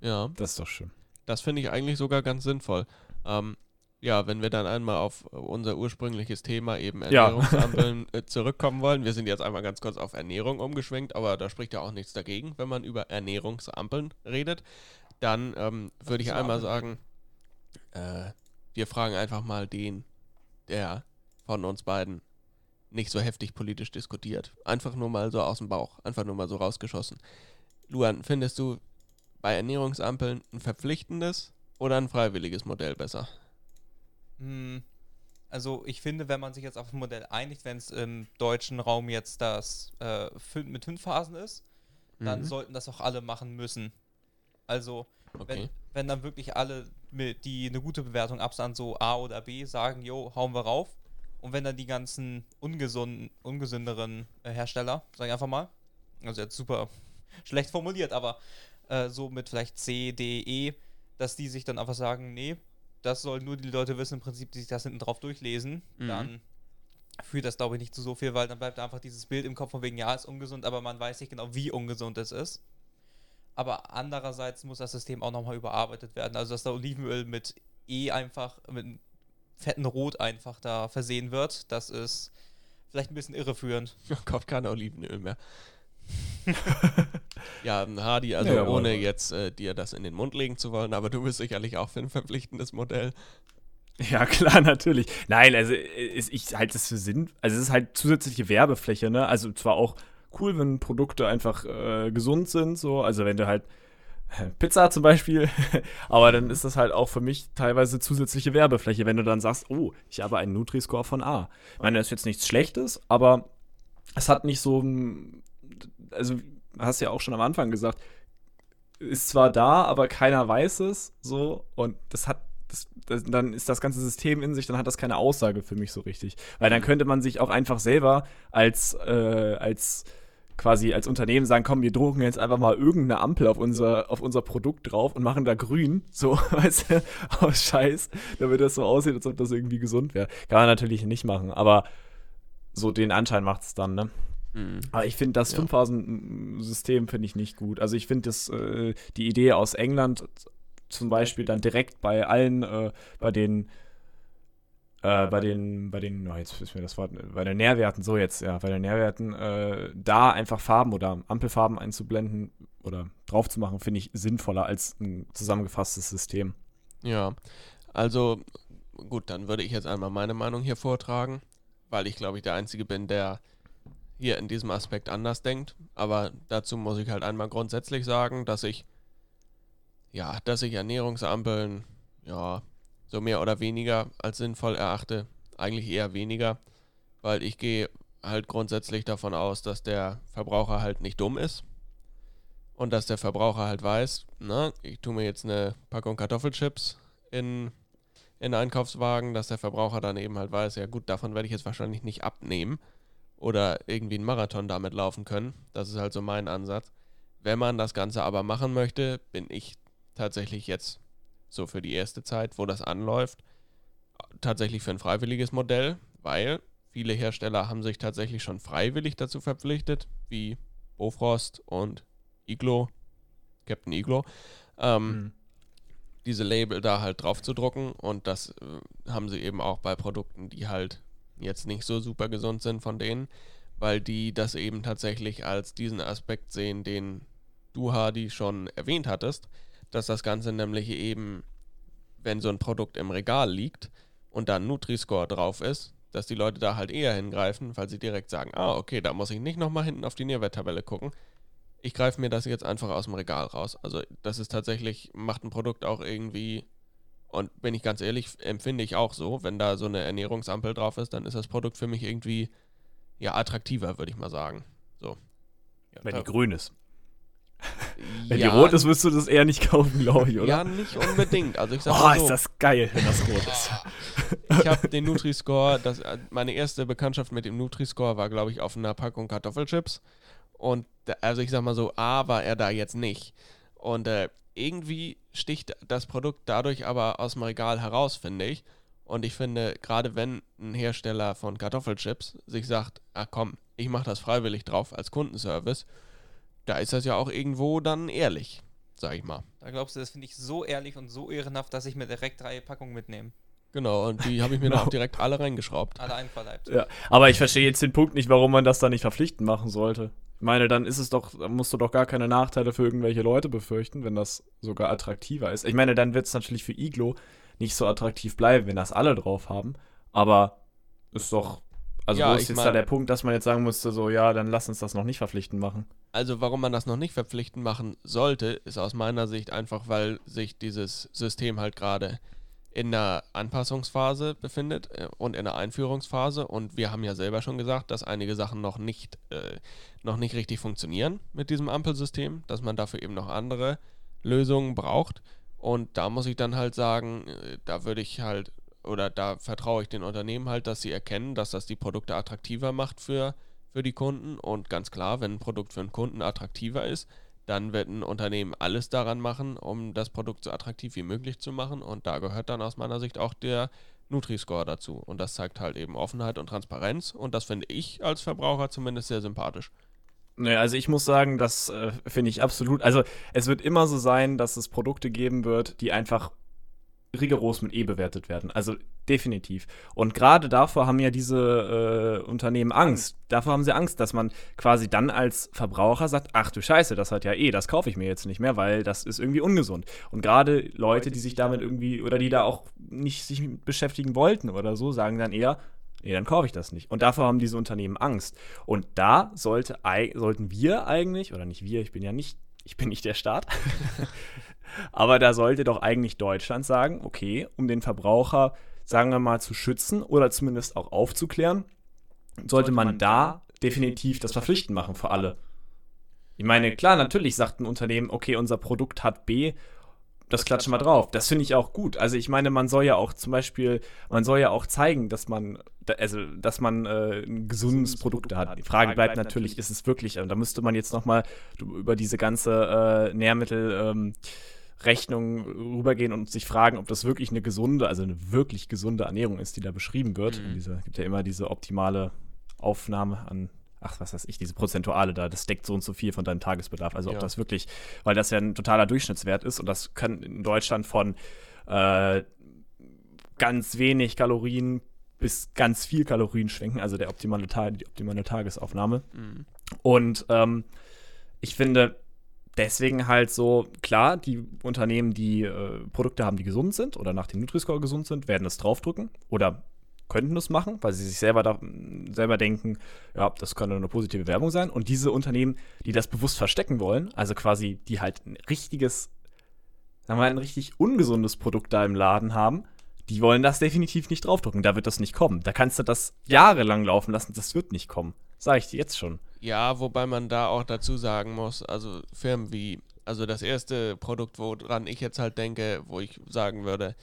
Ja. Das ist doch schön. Das finde ich eigentlich sogar ganz sinnvoll. Ähm, ja, wenn wir dann einmal auf unser ursprüngliches Thema eben Ja. Ernährungsampeln [laughs] äh, zurückkommen wollen. Wir sind jetzt einmal ganz kurz auf Ernährung umgeschwenkt, aber da spricht ja auch nichts dagegen, wenn man über Ernährungsampeln redet. Dann ähm, würde ich einmal sagen, äh, wir fragen einfach mal den, der von uns beiden nicht so heftig politisch diskutiert. Einfach nur mal so aus dem Bauch, einfach nur mal so rausgeschossen. Luan, findest du bei Ernährungsampeln ein verpflichtendes oder ein freiwilliges Modell besser? Hm, Also ich finde, wenn man sich jetzt auf ein Modell einigt, wenn es im deutschen Raum jetzt das äh, mit fünf Phasen ist, dann Mhm. sollten das auch alle machen müssen. Also Okay. wenn, wenn dann wirklich alle, mit, die eine gute Bewertung absahen, so A oder B, sagen, jo, hauen wir rauf. Und wenn dann die ganzen ungesunden, ungesünderen äh, Hersteller, sag ich einfach mal, also jetzt super [laughs] schlecht formuliert, aber äh, so mit vielleicht C, D, E, dass die sich dann einfach sagen, nee, das sollen nur die Leute wissen, im Prinzip, die sich das hinten drauf durchlesen, Mhm. dann führt das, glaube ich, nicht zu so viel, weil dann bleibt einfach dieses Bild im Kopf von wegen, ja, ist ungesund, aber man weiß nicht genau, wie ungesund es ist. Aber andererseits muss das System auch nochmal überarbeitet werden. Also, dass da Olivenöl mit E einfach, mit fetten Rot einfach da versehen wird. Das ist vielleicht ein bisschen irreführend. [laughs] Kauft kein Olivenöl mehr. [laughs] ja, Hardy, also Ja, ohne aber- jetzt äh, dir das in den Mund legen zu wollen, aber du bist sicherlich auch für ein verpflichtendes Modell. Ja, [laughs] klar, natürlich. Nein, also äh, ist, ich halte das für Sinn. Also es ist halt zusätzliche Werbefläche, ne? Also zwar auch cool, wenn Produkte einfach äh, gesund sind, so, also wenn du halt äh, [laughs] Pizza zum Beispiel, [laughs] aber dann ist das halt auch für mich teilweise zusätzliche Werbefläche, wenn du dann sagst, oh, ich habe einen Nutri-Score von A. Ich meine, das ist jetzt nichts Schlechtes, aber es hat nicht so, also hast ja auch schon am Anfang gesagt, ist zwar da, aber keiner weiß es, so, und das hat das, das, dann ist das ganze System in sich, dann hat das keine Aussage für mich so richtig. Weil dann könnte man sich auch einfach selber als, äh, als quasi als Unternehmen sagen, komm, wir drucken jetzt einfach mal irgendeine Ampel auf unser, auf unser Produkt drauf und machen da grün, so, [laughs] weißt du, aus Scheiß, damit das so aussieht, als ob das irgendwie gesund wäre. Kann man natürlich nicht machen, aber so den Anschein macht es dann, ne? Mhm. Aber ich finde das Ja. Fünfphasen-System finde ich nicht gut. Also ich finde das äh, die Idee aus England zum Beispiel dann direkt bei allen, äh, bei den äh, bei den, bei den, oh, jetzt ist mir das Wort, bei den Nährwerten, so jetzt, ja, bei den Nährwerten, äh, da einfach Farben oder Ampelfarben einzublenden oder drauf zu machen, finde ich sinnvoller als ein zusammengefasstes System. Ja, also gut, dann würde ich jetzt einmal meine Meinung hier vortragen, weil ich glaube ich der Einzige bin, der hier in diesem Aspekt anders denkt. Aber dazu muss ich halt einmal grundsätzlich sagen, dass ich ja, dass ich Ernährungsampeln ja so mehr oder weniger als sinnvoll erachte. Eigentlich eher weniger, weil ich gehe halt grundsätzlich davon aus, dass der Verbraucher halt nicht dumm ist und dass der Verbraucher halt weiß, na, ich tue mir jetzt eine Packung Kartoffelchips in, in den Einkaufswagen, dass der Verbraucher dann eben halt weiß, ja gut, davon werde ich jetzt wahrscheinlich nicht abnehmen oder irgendwie einen Marathon damit laufen können. Das ist halt so mein Ansatz. Wenn man das Ganze aber machen möchte, bin ich tatsächlich jetzt so für die erste Zeit, wo das anläuft, tatsächlich für ein freiwilliges Modell, weil viele Hersteller haben sich tatsächlich schon freiwillig dazu verpflichtet, wie Bofrost und Iglo, Captain Iglo, ähm, diese Label da halt drauf zu drucken. Und das äh, haben sie eben auch bei Produkten, die halt jetzt nicht so super gesund sind von denen, weil die das eben tatsächlich als diesen Aspekt sehen, den du, Hardy, schon erwähnt hattest, dass das Ganze nämlich eben, wenn so ein Produkt im Regal liegt und da ein Nutri-Score drauf ist, dass die Leute da halt eher hingreifen, weil sie direkt sagen, ah, okay, da muss ich nicht nochmal hinten auf die Nährwerttabelle gucken. Ich greife mir das jetzt einfach aus dem Regal raus. Also das ist tatsächlich, macht ein Produkt auch irgendwie, und bin ich ganz ehrlich, empfinde ich auch so, wenn da so eine Ernährungsampel drauf ist, dann ist das Produkt für mich irgendwie, ja, attraktiver, würde ich mal sagen. So. Ja, Wenn die grün ist. Wenn ja, die rot ist, wirst du das eher nicht kaufen, glaube ich, oder? Ja, nicht unbedingt. Also ich sag oh, so, ist das geil, wenn das rot ist. [laughs] ich habe den Nutri-Score, das, äh, meine erste Bekanntschaft mit dem Nutri-Score war, glaube ich, auf einer Packung Kartoffelchips. Und also ich sag mal so, A war er da jetzt nicht. Und äh, irgendwie sticht das Produkt dadurch aber aus dem Regal heraus, finde ich. Und ich finde, gerade wenn ein Hersteller von Kartoffelchips sich sagt, ah komm, ich mache das freiwillig drauf als Kundenservice, da ist das ja auch irgendwo dann ehrlich, sag ich mal. Da glaubst du, das finde ich so ehrlich und so ehrenhaft, dass ich mir direkt drei Packungen mitnehme. Genau, und die habe ich mir dann Genau. auch direkt alle reingeschraubt. Alle einverleibt. Ja, aber ich verstehe jetzt den Punkt nicht, warum man das dann nicht verpflichtend machen sollte. Ich meine, dann ist es doch, dann musst du doch gar keine Nachteile für irgendwelche Leute befürchten, wenn das sogar attraktiver ist. Ich meine, dann wird es natürlich für Iglo nicht so attraktiv bleiben, wenn das alle drauf haben. Aber ist doch, also Ja, wo ist jetzt mein- da der Punkt, dass man jetzt sagen musste, so, ja, dann lass uns das noch nicht verpflichtend machen. Also warum man das noch nicht verpflichtend machen sollte, ist aus meiner Sicht einfach, weil sich dieses System halt gerade in der Anpassungsphase befindet äh, und in der Einführungsphase. Und wir haben ja selber schon gesagt, dass einige Sachen noch nicht, äh, noch nicht richtig funktionieren mit diesem Ampelsystem, dass man dafür eben noch andere Lösungen braucht. Und da muss ich dann halt sagen, äh, da würde ich halt, oder da vertraue ich den Unternehmen halt, dass sie erkennen, dass das die Produkte attraktiver macht für, für die Kunden. Und ganz klar, wenn ein Produkt für einen Kunden attraktiver ist, dann wird ein Unternehmen alles daran machen, um das Produkt so attraktiv wie möglich zu machen. Und da gehört dann aus meiner Sicht auch der Nutri-Score dazu. Und das zeigt halt eben Offenheit und Transparenz. Und das finde ich als Verbraucher zumindest sehr sympathisch. Naja, also ich muss sagen, das äh, finde ich absolut. Also es wird immer so sein, dass es Produkte geben wird, die einfach rigoros mit E bewertet werden. Also definitiv. Und gerade davor haben ja diese äh, Unternehmen Angst. Davor haben sie Angst, dass man quasi dann als Verbraucher sagt, ach du Scheiße, das hat ja E, das kaufe ich mir jetzt nicht mehr, weil das ist irgendwie ungesund. Und gerade Leute, die sich damit irgendwie oder die da auch nicht sich beschäftigen wollten oder so, sagen dann eher, nee, dann kaufe ich das nicht. Und davor haben diese Unternehmen Angst. Und da sollte, sollten wir eigentlich, oder nicht wir, ich bin ja nicht, ich bin nicht der Staat, aber da sollte doch eigentlich Deutschland sagen, okay, um den Verbraucher, sagen wir mal, zu schützen oder zumindest auch aufzuklären, sollte man da definitiv das Verpflichten machen für alle. Ich meine, klar, natürlich sagt ein Unternehmen, okay, unser Produkt hat B das klatschen wir drauf. Das finde ich auch gut. Also ich meine, man soll ja auch zum Beispiel, man soll ja auch zeigen, dass man, also dass man äh, ein gesundes Produkt hat. Die Frage bleibt natürlich, ist es wirklich, und da müsste man jetzt nochmal über diese ganze äh, Nährmittel ähm, Rechnung rübergehen und sich fragen, ob das wirklich eine gesunde, also eine wirklich gesunde Ernährung ist, die da beschrieben wird. Mhm. Es gibt ja immer diese optimale Aufnahme an ach, was weiß ich, diese Prozentuale da, das deckt so und so viel von deinem Tagesbedarf. Also ja. ob das wirklich, weil das ja ein totaler Durchschnittswert ist und das kann in Deutschland von äh, ganz wenig Kalorien bis ganz viel Kalorien schwenken, also der optimale die optimale Tagesaufnahme. Mhm. Und ähm, ich finde, deswegen halt so, klar, die Unternehmen, die äh, Produkte haben, die gesund sind oder nach dem Nutri-Score gesund sind, werden es draufdrücken oder könnten das machen, weil sie sich selber, da, selber denken, ja, das könnte eine positive Werbung sein. Und diese Unternehmen, die das bewusst verstecken wollen, also quasi, die halt ein richtiges, sagen wir mal, ein richtig ungesundes Produkt da im Laden haben, die wollen das definitiv nicht draufdrücken. Da wird das nicht kommen. Da kannst du das jahrelang laufen lassen, das wird nicht kommen. Sag ich dir jetzt schon. Ja, wobei man da auch dazu sagen muss, also Firmen wie, also das erste Produkt, woran ich jetzt halt denke, wo ich sagen würde,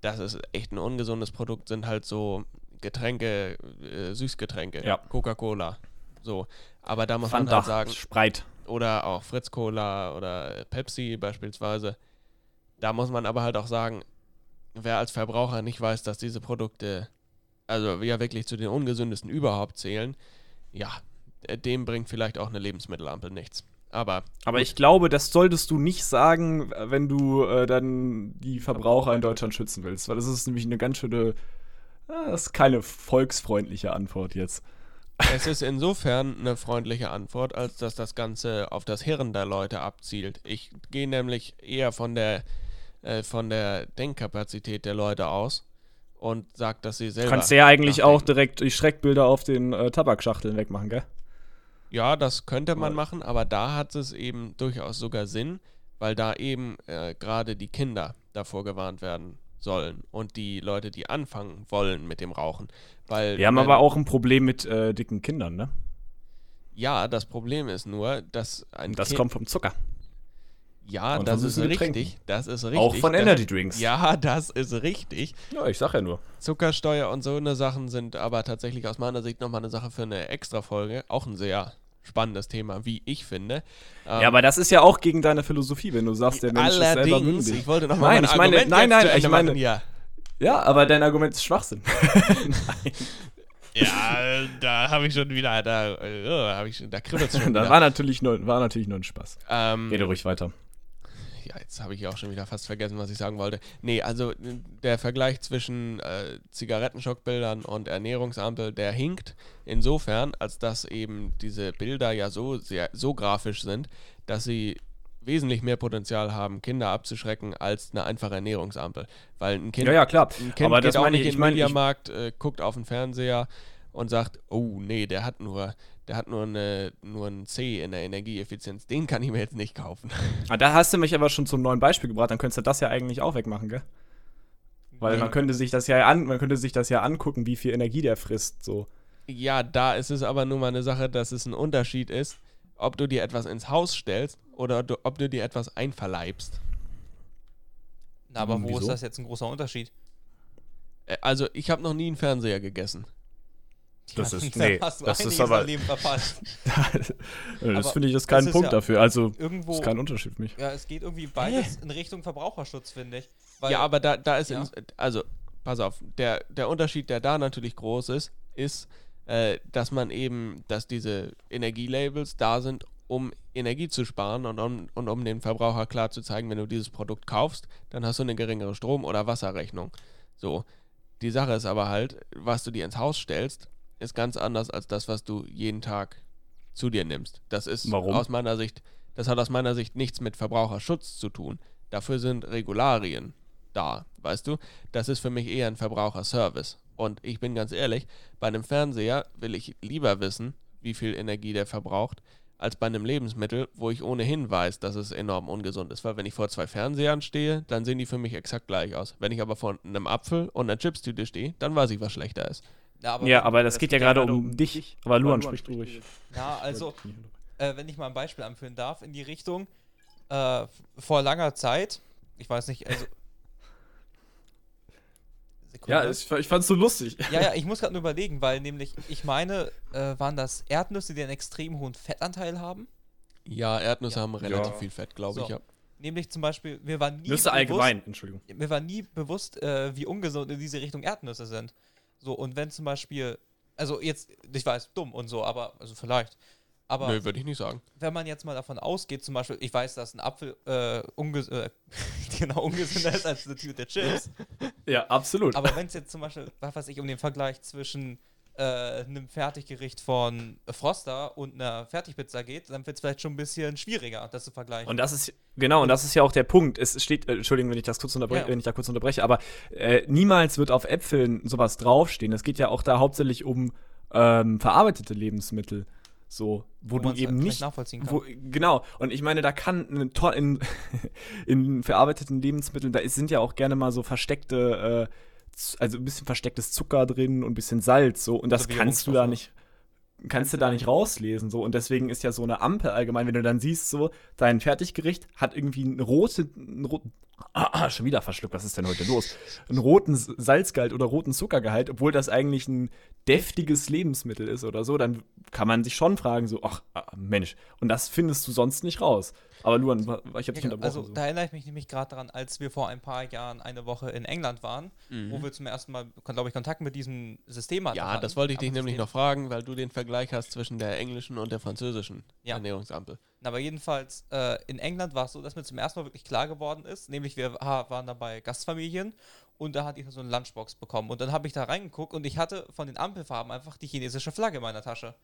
das ist echt ein ungesundes Produkt, sind halt so Getränke, äh, Süßgetränke, ja. Coca-Cola. So. Aber da muss Fanta, man halt sagen. Spreit. Oder auch Fritz Cola oder Pepsi beispielsweise. Da muss man aber halt auch sagen, wer als Verbraucher nicht weiß, dass diese Produkte, also ja wirklich zu den ungesündesten überhaupt zählen, ja, dem bringt vielleicht auch eine Lebensmittelampel nichts. Aber, aber ich glaube, das solltest du nicht sagen, wenn du äh, dann die Verbraucher in Deutschland schützen willst, weil das ist nämlich eine ganz schöne, äh, das ist keine volksfreundliche Antwort jetzt. Es ist insofern eine freundliche Antwort, als dass das Ganze auf das Hirn der Leute abzielt. Ich gehe nämlich eher von der, äh, von der Denkkapazität der Leute aus und sage, dass sie selber. Kannst du ja eigentlich nachdenken. auch direkt die Schreckbilder auf den äh, Tabakschachteln wegmachen, gell? Ja, das könnte man machen, aber da hat es eben durchaus sogar Sinn, weil da eben äh, gerade die Kinder davor gewarnt werden sollen und die Leute, die anfangen wollen mit dem Rauchen. Weil, Wir haben aber auch ein Problem mit äh, dicken Kindern, ne? Ja, das Problem ist nur, dass ein Das kind kommt vom Zucker. Ja, und das ist richtig. Das ist richtig. Auch von Energy Drinks. Ja, das ist richtig. Ja, ich sag ja nur. Zuckersteuer und so eine Sachen sind aber tatsächlich aus meiner Sicht nochmal eine Sache für eine extra Folge. Auch ein sehr spannendes Thema, wie ich finde. Ähm, ja, aber das ist ja auch gegen deine Philosophie, wenn du sagst, der Mensch ist selber mündig. Ich wollte noch mal nein, ich meine, Argument nein, nein, ich meine, ja. ja, aber dein Argument ist Schwachsinn. nein. [laughs] Ja, da habe ich schon wieder, da, oh, habe ich, da kribbelt schon. da [laughs] war natürlich nur, war natürlich nur ein Spaß. Ähm, Rede ruhig weiter ja, jetzt habe ich auch schon wieder fast vergessen, was ich sagen wollte. Nee, also der Vergleich zwischen äh, Zigarettenschockbildern und Ernährungsampel, der hinkt insofern, als dass eben diese Bilder ja so sehr so grafisch sind, dass sie wesentlich mehr Potenzial haben, Kinder abzuschrecken, als eine einfache Ernährungsampel. Weil ein Kind, ja, ja, klar. Ein kind Aber geht das auch nicht ich, in den Mediamarkt, äh, guckt auf den Fernseher und sagt, oh nee, der hat nur der hat nur, eine, nur ein C in der Energieeffizienz. Den kann ich mir jetzt nicht kaufen. [laughs] Ah, da hast du mich aber schon zum neuen Beispiel gebracht. Dann könntest du das ja eigentlich auch wegmachen, gell? Weil man könnte sich das ja an, man könnte sich das ja angucken, wie viel Energie der frisst, so. Ja, da ist es aber nur mal eine Sache, dass es ein Unterschied ist, ob du dir etwas ins Haus stellst oder du, ob du dir etwas einverleibst. Na, aber hm, wo wieso? ist das jetzt ein großer Unterschied? Äh, also, ich habe noch nie einen Fernseher gegessen. Das ist, nee, das ist aber. Leben verpasst. [laughs] das finde ich, ist kein Punkt ja dafür. Also, irgendwo, ist kein Unterschied für mich. Ja, es geht irgendwie beides in Richtung Verbraucherschutz, finde ich. ja, aber da, da ist, ja. in, also, pass auf, der, der Unterschied, der da natürlich groß ist, ist, äh, dass man eben, dass diese Energielabels da sind, um Energie zu sparen und um, und um dem Verbraucher klar zu zeigen, wenn du dieses Produkt kaufst, dann hast du eine geringere Strom- oder Wasserrechnung. So. Die Sache ist aber halt, was du dir ins Haus stellst, ist ganz anders als das, was du jeden Tag zu dir nimmst. Das ist Warum? aus meiner Sicht, das hat aus meiner Sicht nichts mit Verbraucherschutz zu tun. Dafür sind Regularien da, weißt du? Das ist für mich eher ein Verbraucherservice. Und ich bin ganz ehrlich, bei einem Fernseher will ich lieber wissen, wie viel Energie der verbraucht, als bei einem Lebensmittel, wo ich ohnehin weiß, dass es enorm ungesund ist. Weil wenn ich vor zwei Fernsehern stehe, dann sehen die für mich exakt gleich aus. Wenn ich aber vor einem Apfel und einer Chipstüte stehe, dann weiß ich, was schlechter ist. Ja, aber, Ja, aber das geht ja gerade um dich. Aber Luan, sprich du ruhig. ja, also, äh, wenn ich mal ein Beispiel anführen darf in die Richtung, äh, vor langer Zeit, ich weiß nicht, also. [laughs] Sekunde. Ja, ich, ich fand's so lustig. ja, ja, ich [laughs] muss gerade nur überlegen, weil nämlich, ich meine, äh, waren das Erdnüsse, die einen extrem hohen Fettanteil haben? Ja, Erdnüsse Ja. haben relativ Ja. viel Fett, glaube So. ich, ja. Nämlich zum Beispiel, mir war nie Nüsse allgemein, Entschuldigung. mir war nie bewusst, äh, wie ungesund in diese Richtung Erdnüsse sind. So, und wenn zum Beispiel, also jetzt, ich weiß, dumm und so, aber, also vielleicht, aber Nö, würde ich nicht sagen. wenn man jetzt mal davon ausgeht, zum Beispiel, ich weiß, dass ein Apfel äh, unges äh, [laughs] genau ungesünder ist als eine Tüte Chips, Ja, absolut. aber wenn es jetzt zum Beispiel, was weiß ich, um den Vergleich zwischen äh, einem Fertiggericht von Froster und einer Fertigpizza geht, dann wird es vielleicht schon ein bisschen schwieriger, das zu vergleichen. Und das ist genau, und das ist ja auch der Punkt. Es steht, äh, Entschuldigung, wenn ich das kurz unterbreche, Ja. wenn ich da kurz unterbreche, aber äh, niemals wird auf Äpfeln sowas draufstehen. Es geht ja auch da hauptsächlich um ähm, verarbeitete Lebensmittel. So, wo, du man's eben vielleicht nicht. nachvollziehen kann. Wo, genau, und ich meine, da kann eine in, [laughs] in verarbeiteten Lebensmitteln, da ist, sind ja auch gerne mal so versteckte, äh, also ein bisschen verstecktes Zucker drin und ein bisschen Salz, so, und das Also kannst du da nicht, kannst du da nicht rauslesen, so, und deswegen ist ja so eine Ampel allgemein, wenn du dann siehst, so, dein Fertiggericht hat irgendwie einen roten, einen roten Ah, [clears throat] schon wieder verschluckt, was ist denn heute los? Einen roten Salzgehalt oder roten Zuckergehalt, obwohl das eigentlich ein deftiges Lebensmittel ist oder so, dann kann man sich schon fragen, so, ach, ah, Mensch, und das findest du sonst nicht raus. Aber Luan, ich hab dich Ja, unterbrochen. also so. da erinnere ich mich nämlich gerade daran, als wir vor ein paar Jahren eine Woche in England waren, wo wir zum ersten Mal, glaube ich, Kontakt mit diesem System hatten. Ja, das wollte ich dich nämlich noch fragen, weil du den Vergleich hast zwischen der englischen und der französischen Ja. Ernährungsampel. Aber jedenfalls, äh, in England war es so, dass mir zum ersten Mal wirklich klar geworden ist, nämlich wir waren da bei Gastfamilien und da hat ich so eine Lunchbox bekommen. Und dann habe ich da reingeguckt und ich hatte von den Ampelfarben einfach die chinesische Flagge in meiner Tasche.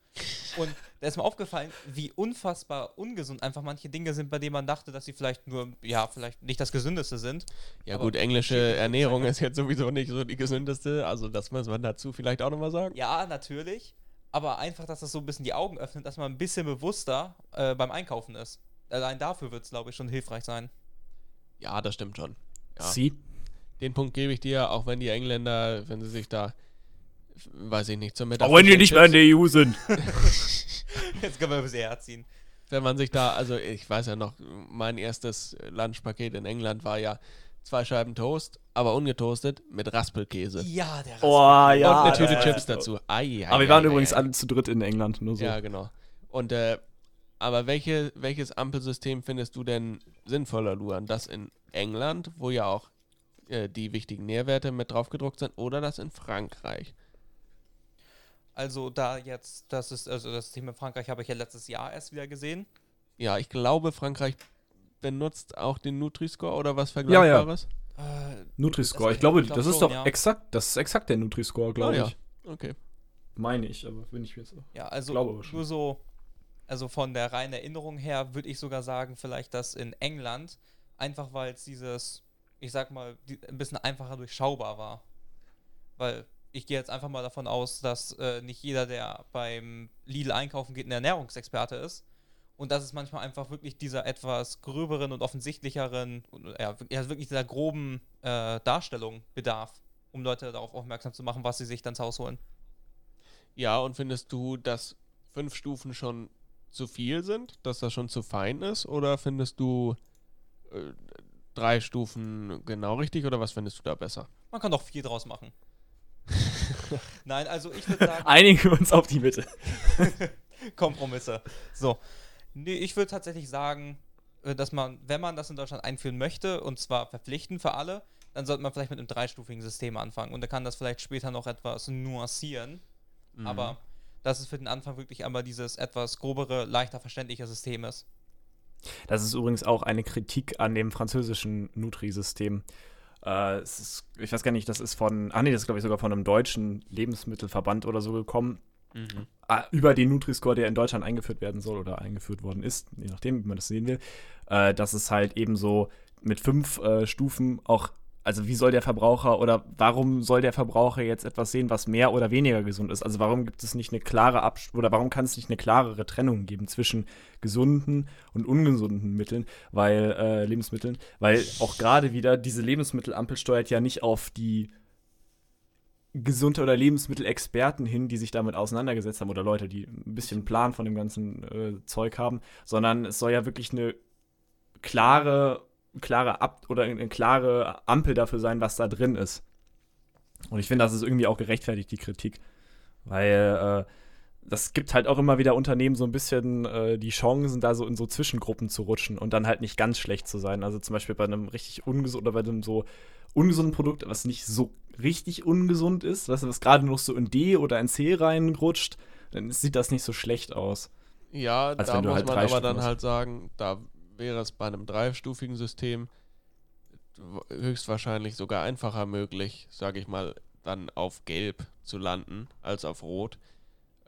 Und da ist mir aufgefallen, wie unfassbar ungesund einfach manche Dinge sind, bei denen man dachte, dass sie vielleicht nur, ja, vielleicht nicht das Gesündeste sind. Ja gut, englische Ernährung ist ist jetzt sowieso nicht so die gesündeste, also das muss man dazu vielleicht auch nochmal sagen. Ja, natürlich. Aber einfach, dass das so ein bisschen die Augen öffnet, dass man ein bisschen bewusster äh, beim Einkaufen ist. Allein dafür wird es, glaube ich, schon hilfreich sein. Ja, das stimmt schon. Ja. Sie? Den Punkt gebe ich dir, auch wenn die Engländer, wenn sie sich da, weiß ich nicht, zum Mittag... Auch wenn die nicht mehr in der EU sind. [laughs] Jetzt können wir ein bisschen herziehen. wenn man sich da, also ich weiß ja noch, mein erstes Lunchpaket in England war ja zwei Scheiben Toast, aber ungetoastet mit Raspelkäse. Ja, der Oh, Raspberry. ja. und eine Tüte Chips dazu. Ai, ai, Aber wir waren ai, übrigens ai. alle zu dritt in England, nur so. Ja, genau. Und äh, aber welche, welches Ampelsystem findest du denn sinnvoller, Luan? Das in England, wo ja auch äh, die wichtigen Nährwerte mit drauf gedruckt sind, oder das in Frankreich? Also da jetzt, das ist, also das Thema Frankreich habe ich ja letztes Jahr erst wieder gesehen. Ja, ich glaube, Frankreich benutzt auch den Nutri-Score oder was Ja, ja. Vergleichbares. Äh, Nutri-Score, ich glaube, ich glaub das ist schon, doch ja. exakt, das ist exakt der Nutri-Score, glaube Ah, ja. ich. Okay. Meine ich, aber wenn ich jetzt. ja, also Glaube nur so, also von der reinen Erinnerung her würde ich sogar sagen, vielleicht das in England, einfach weil es dieses, ich sag mal, die, ein bisschen einfacher durchschaubar war. Weil ich gehe jetzt einfach mal davon aus, dass äh, nicht jeder, der beim Lidl einkaufen geht, ein Ernährungsexperte ist. Und dass es manchmal einfach wirklich dieser etwas gröberen und offensichtlicheren, ja, wirklich- ja, wirklich dieser groben äh, Darstellung bedarf, um Leute darauf aufmerksam zu machen, was sie sich dann zu Hause holen. Ja, und findest du, dass fünf Stufen schon zu viel sind, dass das schon zu fein ist, oder findest du äh, drei Stufen genau richtig, oder was findest du da besser? Man kann doch viel draus machen. [laughs] Nein, also ich würde sagen, Einigen wir uns auf die Mitte. [laughs] Kompromisse. So. Nee, ich würde tatsächlich sagen, äh, dass man, wenn man das in Deutschland einführen möchte, und zwar verpflichtend für alle, dann sollte man vielleicht mit einem dreistufigen System anfangen. Und da kann das vielleicht später noch etwas nuancieren. Mhm. Aber dass es für den Anfang wirklich einmal dieses etwas grobere, leichter verständliche System ist. Das ist übrigens auch eine Kritik an dem französischen Nutri-System. Äh, ich weiß gar nicht, das ist von, ah nee, das ist glaube ich sogar von einem deutschen Lebensmittelverband oder so gekommen. Mhm. Äh, über den Nutri-Score, der in Deutschland eingeführt werden soll oder eingeführt worden ist, je nachdem, wie man das sehen will, äh, dass es halt eben so mit fünf äh, Stufen auch also wie soll der Verbraucher oder warum soll der Verbraucher jetzt etwas sehen, was mehr oder weniger gesund ist? Also warum gibt es nicht eine klare Abst oder warum kann es nicht eine klarere Trennung geben zwischen gesunden und ungesunden Mitteln, weil äh, Lebensmitteln, weil auch gerade wieder diese Lebensmittelampel steuert ja nicht auf die Gesundheit- oder Lebensmittelexperten hin, die sich damit auseinandergesetzt haben oder Leute, die ein bisschen Plan von dem ganzen äh, Zeug haben, sondern es soll ja wirklich eine klare klare Ab oder eine klare Ampel dafür sein, was da drin ist. Und ich finde, das ist irgendwie auch gerechtfertigt, die Kritik. Weil äh, das gibt halt auch immer wieder Unternehmen so ein bisschen äh, die Chancen, da so in so Zwischengruppen zu rutschen und dann halt nicht ganz schlecht zu sein. Also zum Beispiel bei einem richtig ungesunden oder bei einem so ungesunden Produkt, was nicht so richtig ungesund ist, weißt du, was gerade noch so in D oder in C reinrutscht, dann sieht das nicht so schlecht aus. Ja, da muss halt man aber dann halt sagen, da wäre es bei einem dreistufigen System höchstwahrscheinlich sogar einfacher möglich, sage ich mal, dann auf Gelb zu landen als auf Rot.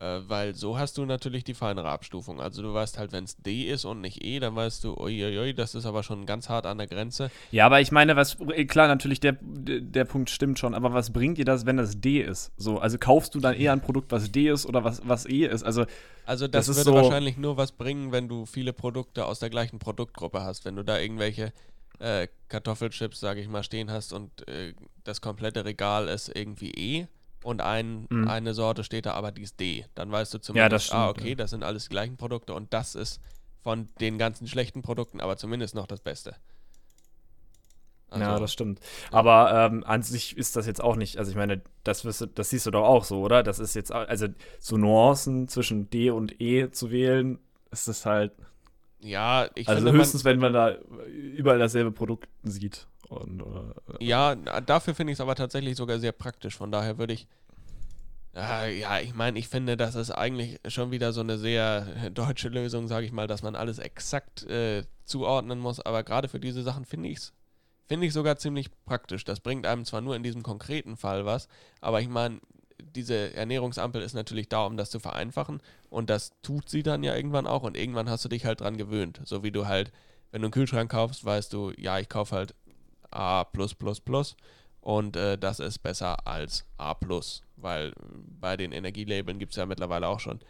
Äh, weil so hast du natürlich die feinere Abstufung. Also du weißt halt, wenn es D ist und nicht E, dann weißt du, uiuiui, das ist aber schon ganz hart an der Grenze. Ja, aber ich meine, was, äh, klar, natürlich, der, der Punkt stimmt schon, aber was bringt dir das, wenn das D ist? So, also kaufst du dann eher ein Produkt, was D ist oder was, was E ist? Also, also das, das würde so wahrscheinlich nur was bringen, wenn du viele Produkte aus der gleichen Produktgruppe hast. Wenn du da irgendwelche äh, Kartoffelchips, sage ich mal, stehen hast und äh, das komplette Regal ist irgendwie E und ein, mhm. eine Sorte steht da, aber die ist D. Dann weißt du zumindest, ja, stimmt, ah, okay, ja. das sind alles die gleichen Produkte und das ist von den ganzen schlechten Produkten aber zumindest noch das Beste. Also, ja, das stimmt. Aber ähm, an sich ist das jetzt auch nicht, also ich meine, das, wirst das siehst du doch auch so, oder? Das ist jetzt, also so Nuancen zwischen D und E zu wählen, ist das halt. Ja, ich Also finde, höchstens, man, wenn man da überall dasselbe Produkt sieht. Und, oder, äh, ja, dafür finde ich es aber tatsächlich sogar sehr praktisch. Von daher würde ich. Äh, ja, ich meine, ich finde, das ist eigentlich schon wieder so eine sehr [laughs] deutsche Lösung, sage ich mal, dass man alles exakt äh, zuordnen muss. Aber gerade für diese Sachen finde ich es finde ich sogar ziemlich praktisch. Das bringt einem zwar nur in diesem konkreten Fall was, aber ich meine, diese Ernährungsampel ist natürlich da, um das zu vereinfachen. Und das tut sie dann ja irgendwann auch. Und irgendwann hast du dich halt dran gewöhnt. So wie du halt, wenn du einen Kühlschrank kaufst, weißt du, ja, ich kaufe halt A und äh, das ist besser als A, weil bei den Energielabeln gibt es ja mittlerweile auch schon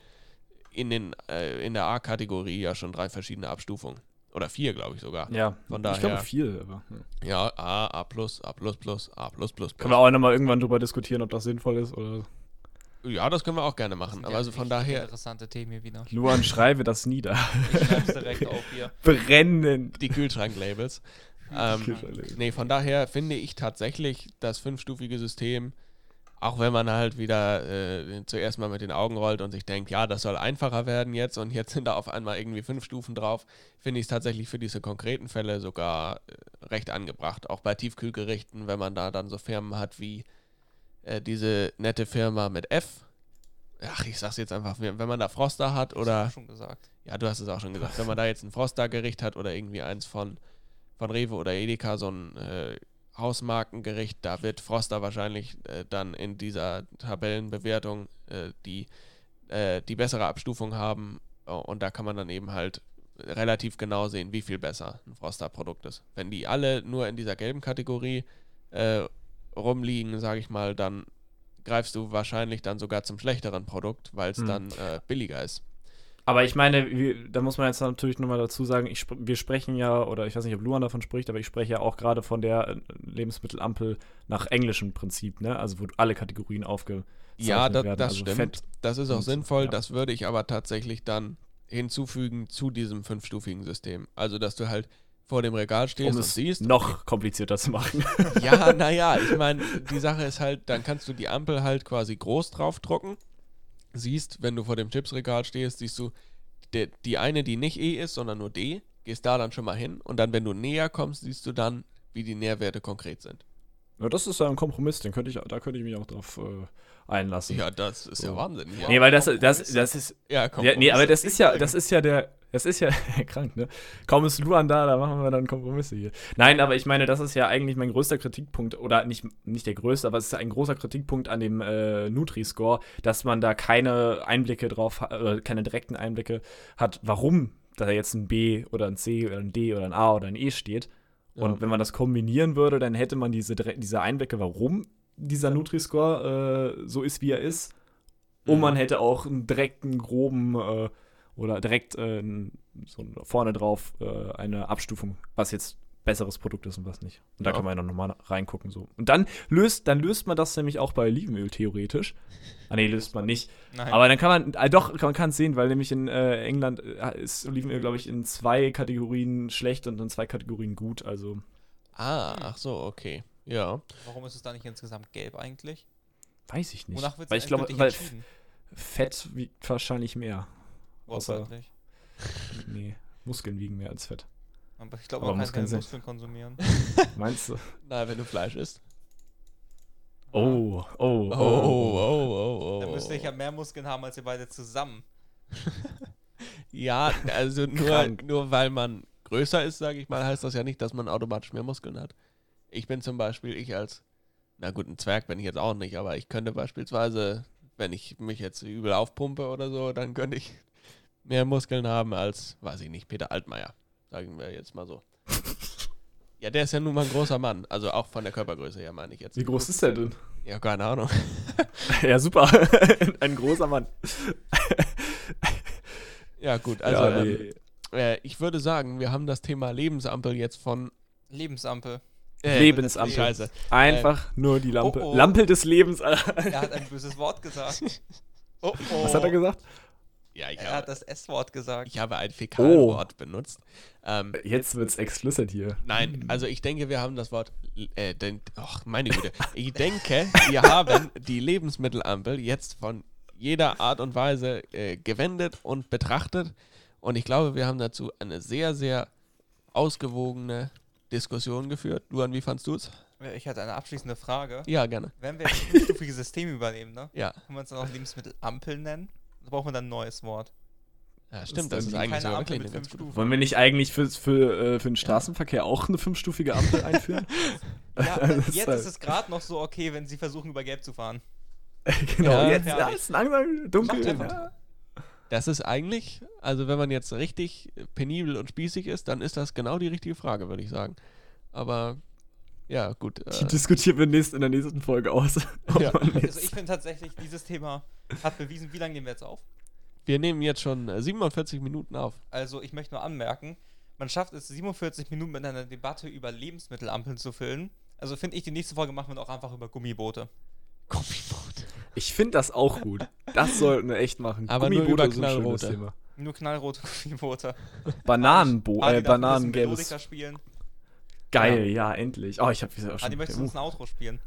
in, den, äh, in der A-Kategorie ja schon drei verschiedene Abstufungen. Oder vier, glaube ich sogar. Ja, Von daher, ich glaube vier. Aber, ja. ja, A, A, A, A. Können wir auch nochmal irgendwann drüber diskutieren, ob das sinnvoll ist oder. Ja, das können wir auch gerne machen. Aber also von daher. Interessante Themen hier wieder. Luan, schreibe das nieder. Ich schreibe direkt auf hier. [laughs] Brennend. Die Kühlschrank-Labels. Ähm, nee, von daher finde ich tatsächlich das fünfstufige System, auch wenn man halt wieder äh, zuerst mal mit den Augen rollt und sich denkt, ja, das soll einfacher werden jetzt und jetzt sind da auf einmal irgendwie fünf Stufen drauf, finde ich es tatsächlich für diese konkreten Fälle sogar äh, recht angebracht. Auch bei Tiefkühlgerichten, wenn man da dann so Firmen hat wie äh, diese nette Firma mit F. Ach, ich sag's jetzt einfach, wenn man da Froster hat oder. Das schon gesagt. Ja, du hast es auch schon gesagt. wenn man da jetzt ein Froster-Gericht hat oder irgendwie eins von von Rewe oder Edeka so ein äh, Hausmarkengericht, da wird Froster wahrscheinlich äh, dann in dieser Tabellenbewertung äh, die, äh, die bessere Abstufung haben und da kann man dann eben halt relativ genau sehen, wie viel besser ein Froster-Produkt ist. Wenn die alle nur in dieser gelben Kategorie äh, rumliegen, sage ich mal, dann greifst du wahrscheinlich dann sogar zum schlechteren Produkt, weil es hm. dann äh, billiger ist. Aber ich meine, wir, da muss man jetzt natürlich nochmal dazu sagen, ich, wir sprechen ja, oder ich weiß nicht, ob Luan davon spricht, aber ich spreche ja auch gerade von der äh, Lebensmittelampel nach englischem Prinzip, ne? Also wo alle Kategorien aufgezeichnet ja, da, werden. Ja, das also stimmt. das ist auch sinnvoll. Ja. Das würde ich aber tatsächlich dann hinzufügen zu diesem fünfstufigen System. Also, dass du halt vor dem Regal stehst um und siehst. Noch komplizierter zu machen. ja, [laughs] naja, ich meine, die Sache ist halt, dann kannst du die Ampel halt quasi groß draufdrucken siehst, wenn du vor dem Chipsregal stehst, siehst du der, die eine, die nicht E ist, sondern nur D, gehst da dann schon mal hin und dann, wenn du näher kommst, siehst du dann, wie die Nährwerte konkret sind. Ja, das ist ja ein Kompromiss, den könnte ich, da könnte ich mich auch drauf äh, einlassen. Ja, das ist ja So. Wahnsinn. Ja, Nee, weil das, das, das ist. ja, komm, Ja, nee, aber das ist ja, das ist ja der. Das ist ja [laughs] krank, ne? Kaum ist Luan da, da machen wir dann Kompromisse hier. Nein, aber ich meine, das ist ja eigentlich mein größter Kritikpunkt, oder nicht, nicht der größte, aber es ist ein großer Kritikpunkt an dem äh, Nutri-Score, dass man da keine Einblicke drauf hat, oder keine direkten Einblicke hat, warum da jetzt ein B oder ein C oder ein D oder ein A oder ein E steht. Und Ja. wenn man das kombinieren würde, dann hätte man diese, diese Einblicke, warum dieser Nutri-Score äh, so ist, wie er ist. Und Mhm. man hätte auch einen direkten, groben äh, oder direkt äh, so vorne drauf äh, eine Abstufung, was jetzt besseres Produkt ist und was nicht. Und da Ja. kann man ja noch nochmal reingucken. So. Und dann löst, dann löst man das nämlich auch bei Olivenöl theoretisch. Ah nee, löst man nicht. Nein. Aber dann kann man, äh, doch, man kann es sehen, weil nämlich in äh, England äh, ist Olivenöl, glaube ich, in zwei Kategorien schlecht und in zwei Kategorien gut. Also Ah, ach so, okay. Ja. Warum ist es da nicht insgesamt gelb eigentlich? weiß ich nicht. Wonach wird weil ich glaube, weil? Fett wiegt wahrscheinlich mehr. außer-. Nee, Muskeln wiegen mehr als Fett. Aber ich glaube, man kann keine Muskeln konsumieren. [laughs] Meinst du? Na, wenn du Fleisch isst. Oh, oh, Oh, oh, oh, oh. Da müsste ich ja mehr Muskeln haben als ihr beide zusammen. [laughs] Ja, also nur, nur weil man größer ist, sage ich mal, heißt das ja nicht, dass man automatisch mehr Muskeln hat. Ich bin zum Beispiel, ich als, na gut, ein Zwerg bin ich jetzt auch nicht, aber ich könnte beispielsweise, wenn ich mich jetzt übel aufpumpe oder so, dann könnte ich mehr Muskeln haben als, weiß ich nicht, Peter Altmaier. Sagen wir jetzt mal so. Ja, der ist ja nun mal ein großer Mann. Also auch von der Körpergröße her, meine ich jetzt. Wie groß ist der denn? Ja, keine Ahnung. [laughs] ja, super. [laughs] Ein großer Mann. [laughs] Ja, gut, also ja, ähm, äh, ich würde sagen, wir haben das Thema Lebensampel jetzt von Lebensampel. äh, Lebensampel. Scheiße. Einfach nur die Lampe. Oh, oh. Lampe des Lebens. Alter. Er hat ein böses Wort gesagt. Oh, oh. Was hat er gesagt? Ja, ich Er habe, hat das S-Wort gesagt. ich habe ein Fäkalwort benutzt. Ähm, Jetzt wird's explicit hier. nein, also ich denke, wir haben das Wort, äh, den, ach, meine Güte. Ich [laughs] denke, wir haben die Lebensmittelampel jetzt von jeder Art und Weise äh, gewendet und betrachtet. Und ich glaube, wir haben dazu eine sehr, sehr ausgewogene Diskussion geführt. Luan, wie fandst du es? Ich hatte eine abschließende Frage. Ja, gerne. Wenn wir jetzt ein [laughs] fünfstufiges System übernehmen, ne? Ja, Können wir uns dann auch Lebensmittelampel nennen? Da brauchen wir dann ein neues Wort. ja stimmt, ist das ist eigentlich Keine sogar Ampel mit eine fünf Stufen. Wollen wir nicht eigentlich für, für, äh, für den Straßenverkehr auch eine fünfstufige Ampel [laughs] einführen? Ja, [laughs] Das ist jetzt ist es gerade noch so okay, wenn sie versuchen, über Gelb zu fahren. [laughs] genau, Ja, jetzt ja, ist langsam dunkel. Ja. Das ist eigentlich, also wenn man jetzt richtig penibel und spießig ist, dann ist das genau die richtige Frage, würde ich sagen. Aber ja, gut. Die Äh, diskutieren wir nächst, in der nächsten Folge aus. [laughs] Ja. Also ich finde tatsächlich, dieses Thema hat bewiesen, wie lange nehmen wir jetzt auf? wir nehmen jetzt schon äh, 47 Minuten auf. Also ich möchte nur anmerken, man schafft es 47 Minuten mit einer Debatte über Lebensmittelampeln zu füllen. Also finde ich, die nächste Folge machen wir doch einfach über Gummiboote. Gummiboot. Ich finde das auch gut. Das sollten wir echt machen. Aber nur Gummiboote über sind ein schönes knallrote. Thema. Nur knallrote [laughs] Gummiboote. Bananenbo äh, Bananengelbes. Spielen. Geil, ja, endlich. Oh, ich habe wieder Adi, schon. möchtest du uns ein Outro spielen?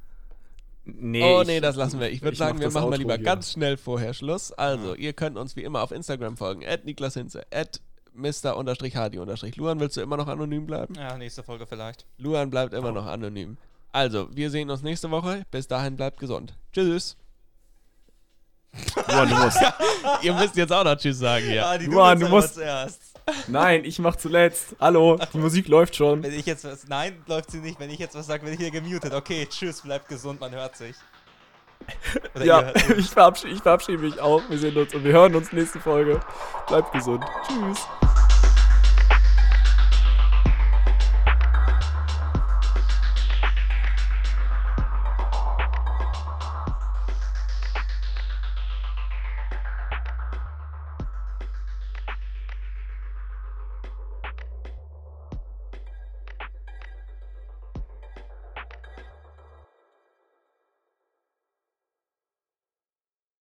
nee, oh ich- nee, das lassen wir. Ich würde ich sagen, mach wir machen mal Outro lieber hier. ganz schnell vorher Schluss. Also, ihr könnt uns wie immer auf Instagram folgen. At Niklas Hinze. At Mr-Hardy. Luan, willst du immer noch anonym bleiben? Ja, nächste Folge vielleicht. Luan bleibt immer noch anonym. Also, wir sehen uns nächste Woche. Bis dahin bleibt gesund. Tschüss. Luan, du musst. [laughs] ihr müsst jetzt auch noch Tschüss sagen hier. Adi, Luan, du musst- zuerst. Nein, ich mach zuletzt. Hallo, die Musik läuft schon. Wenn ich jetzt was. Nein, läuft sie nicht. Wenn ich jetzt was sage, werde ich hier gemutet. Okay, tschüss, bleibt gesund, man hört sich. Oder Ja, [laughs] ich verabschiede, ich verabschiede mich auch. Wir sehen uns und wir hören uns nächste Folge. Bleibt gesund. Tschüss.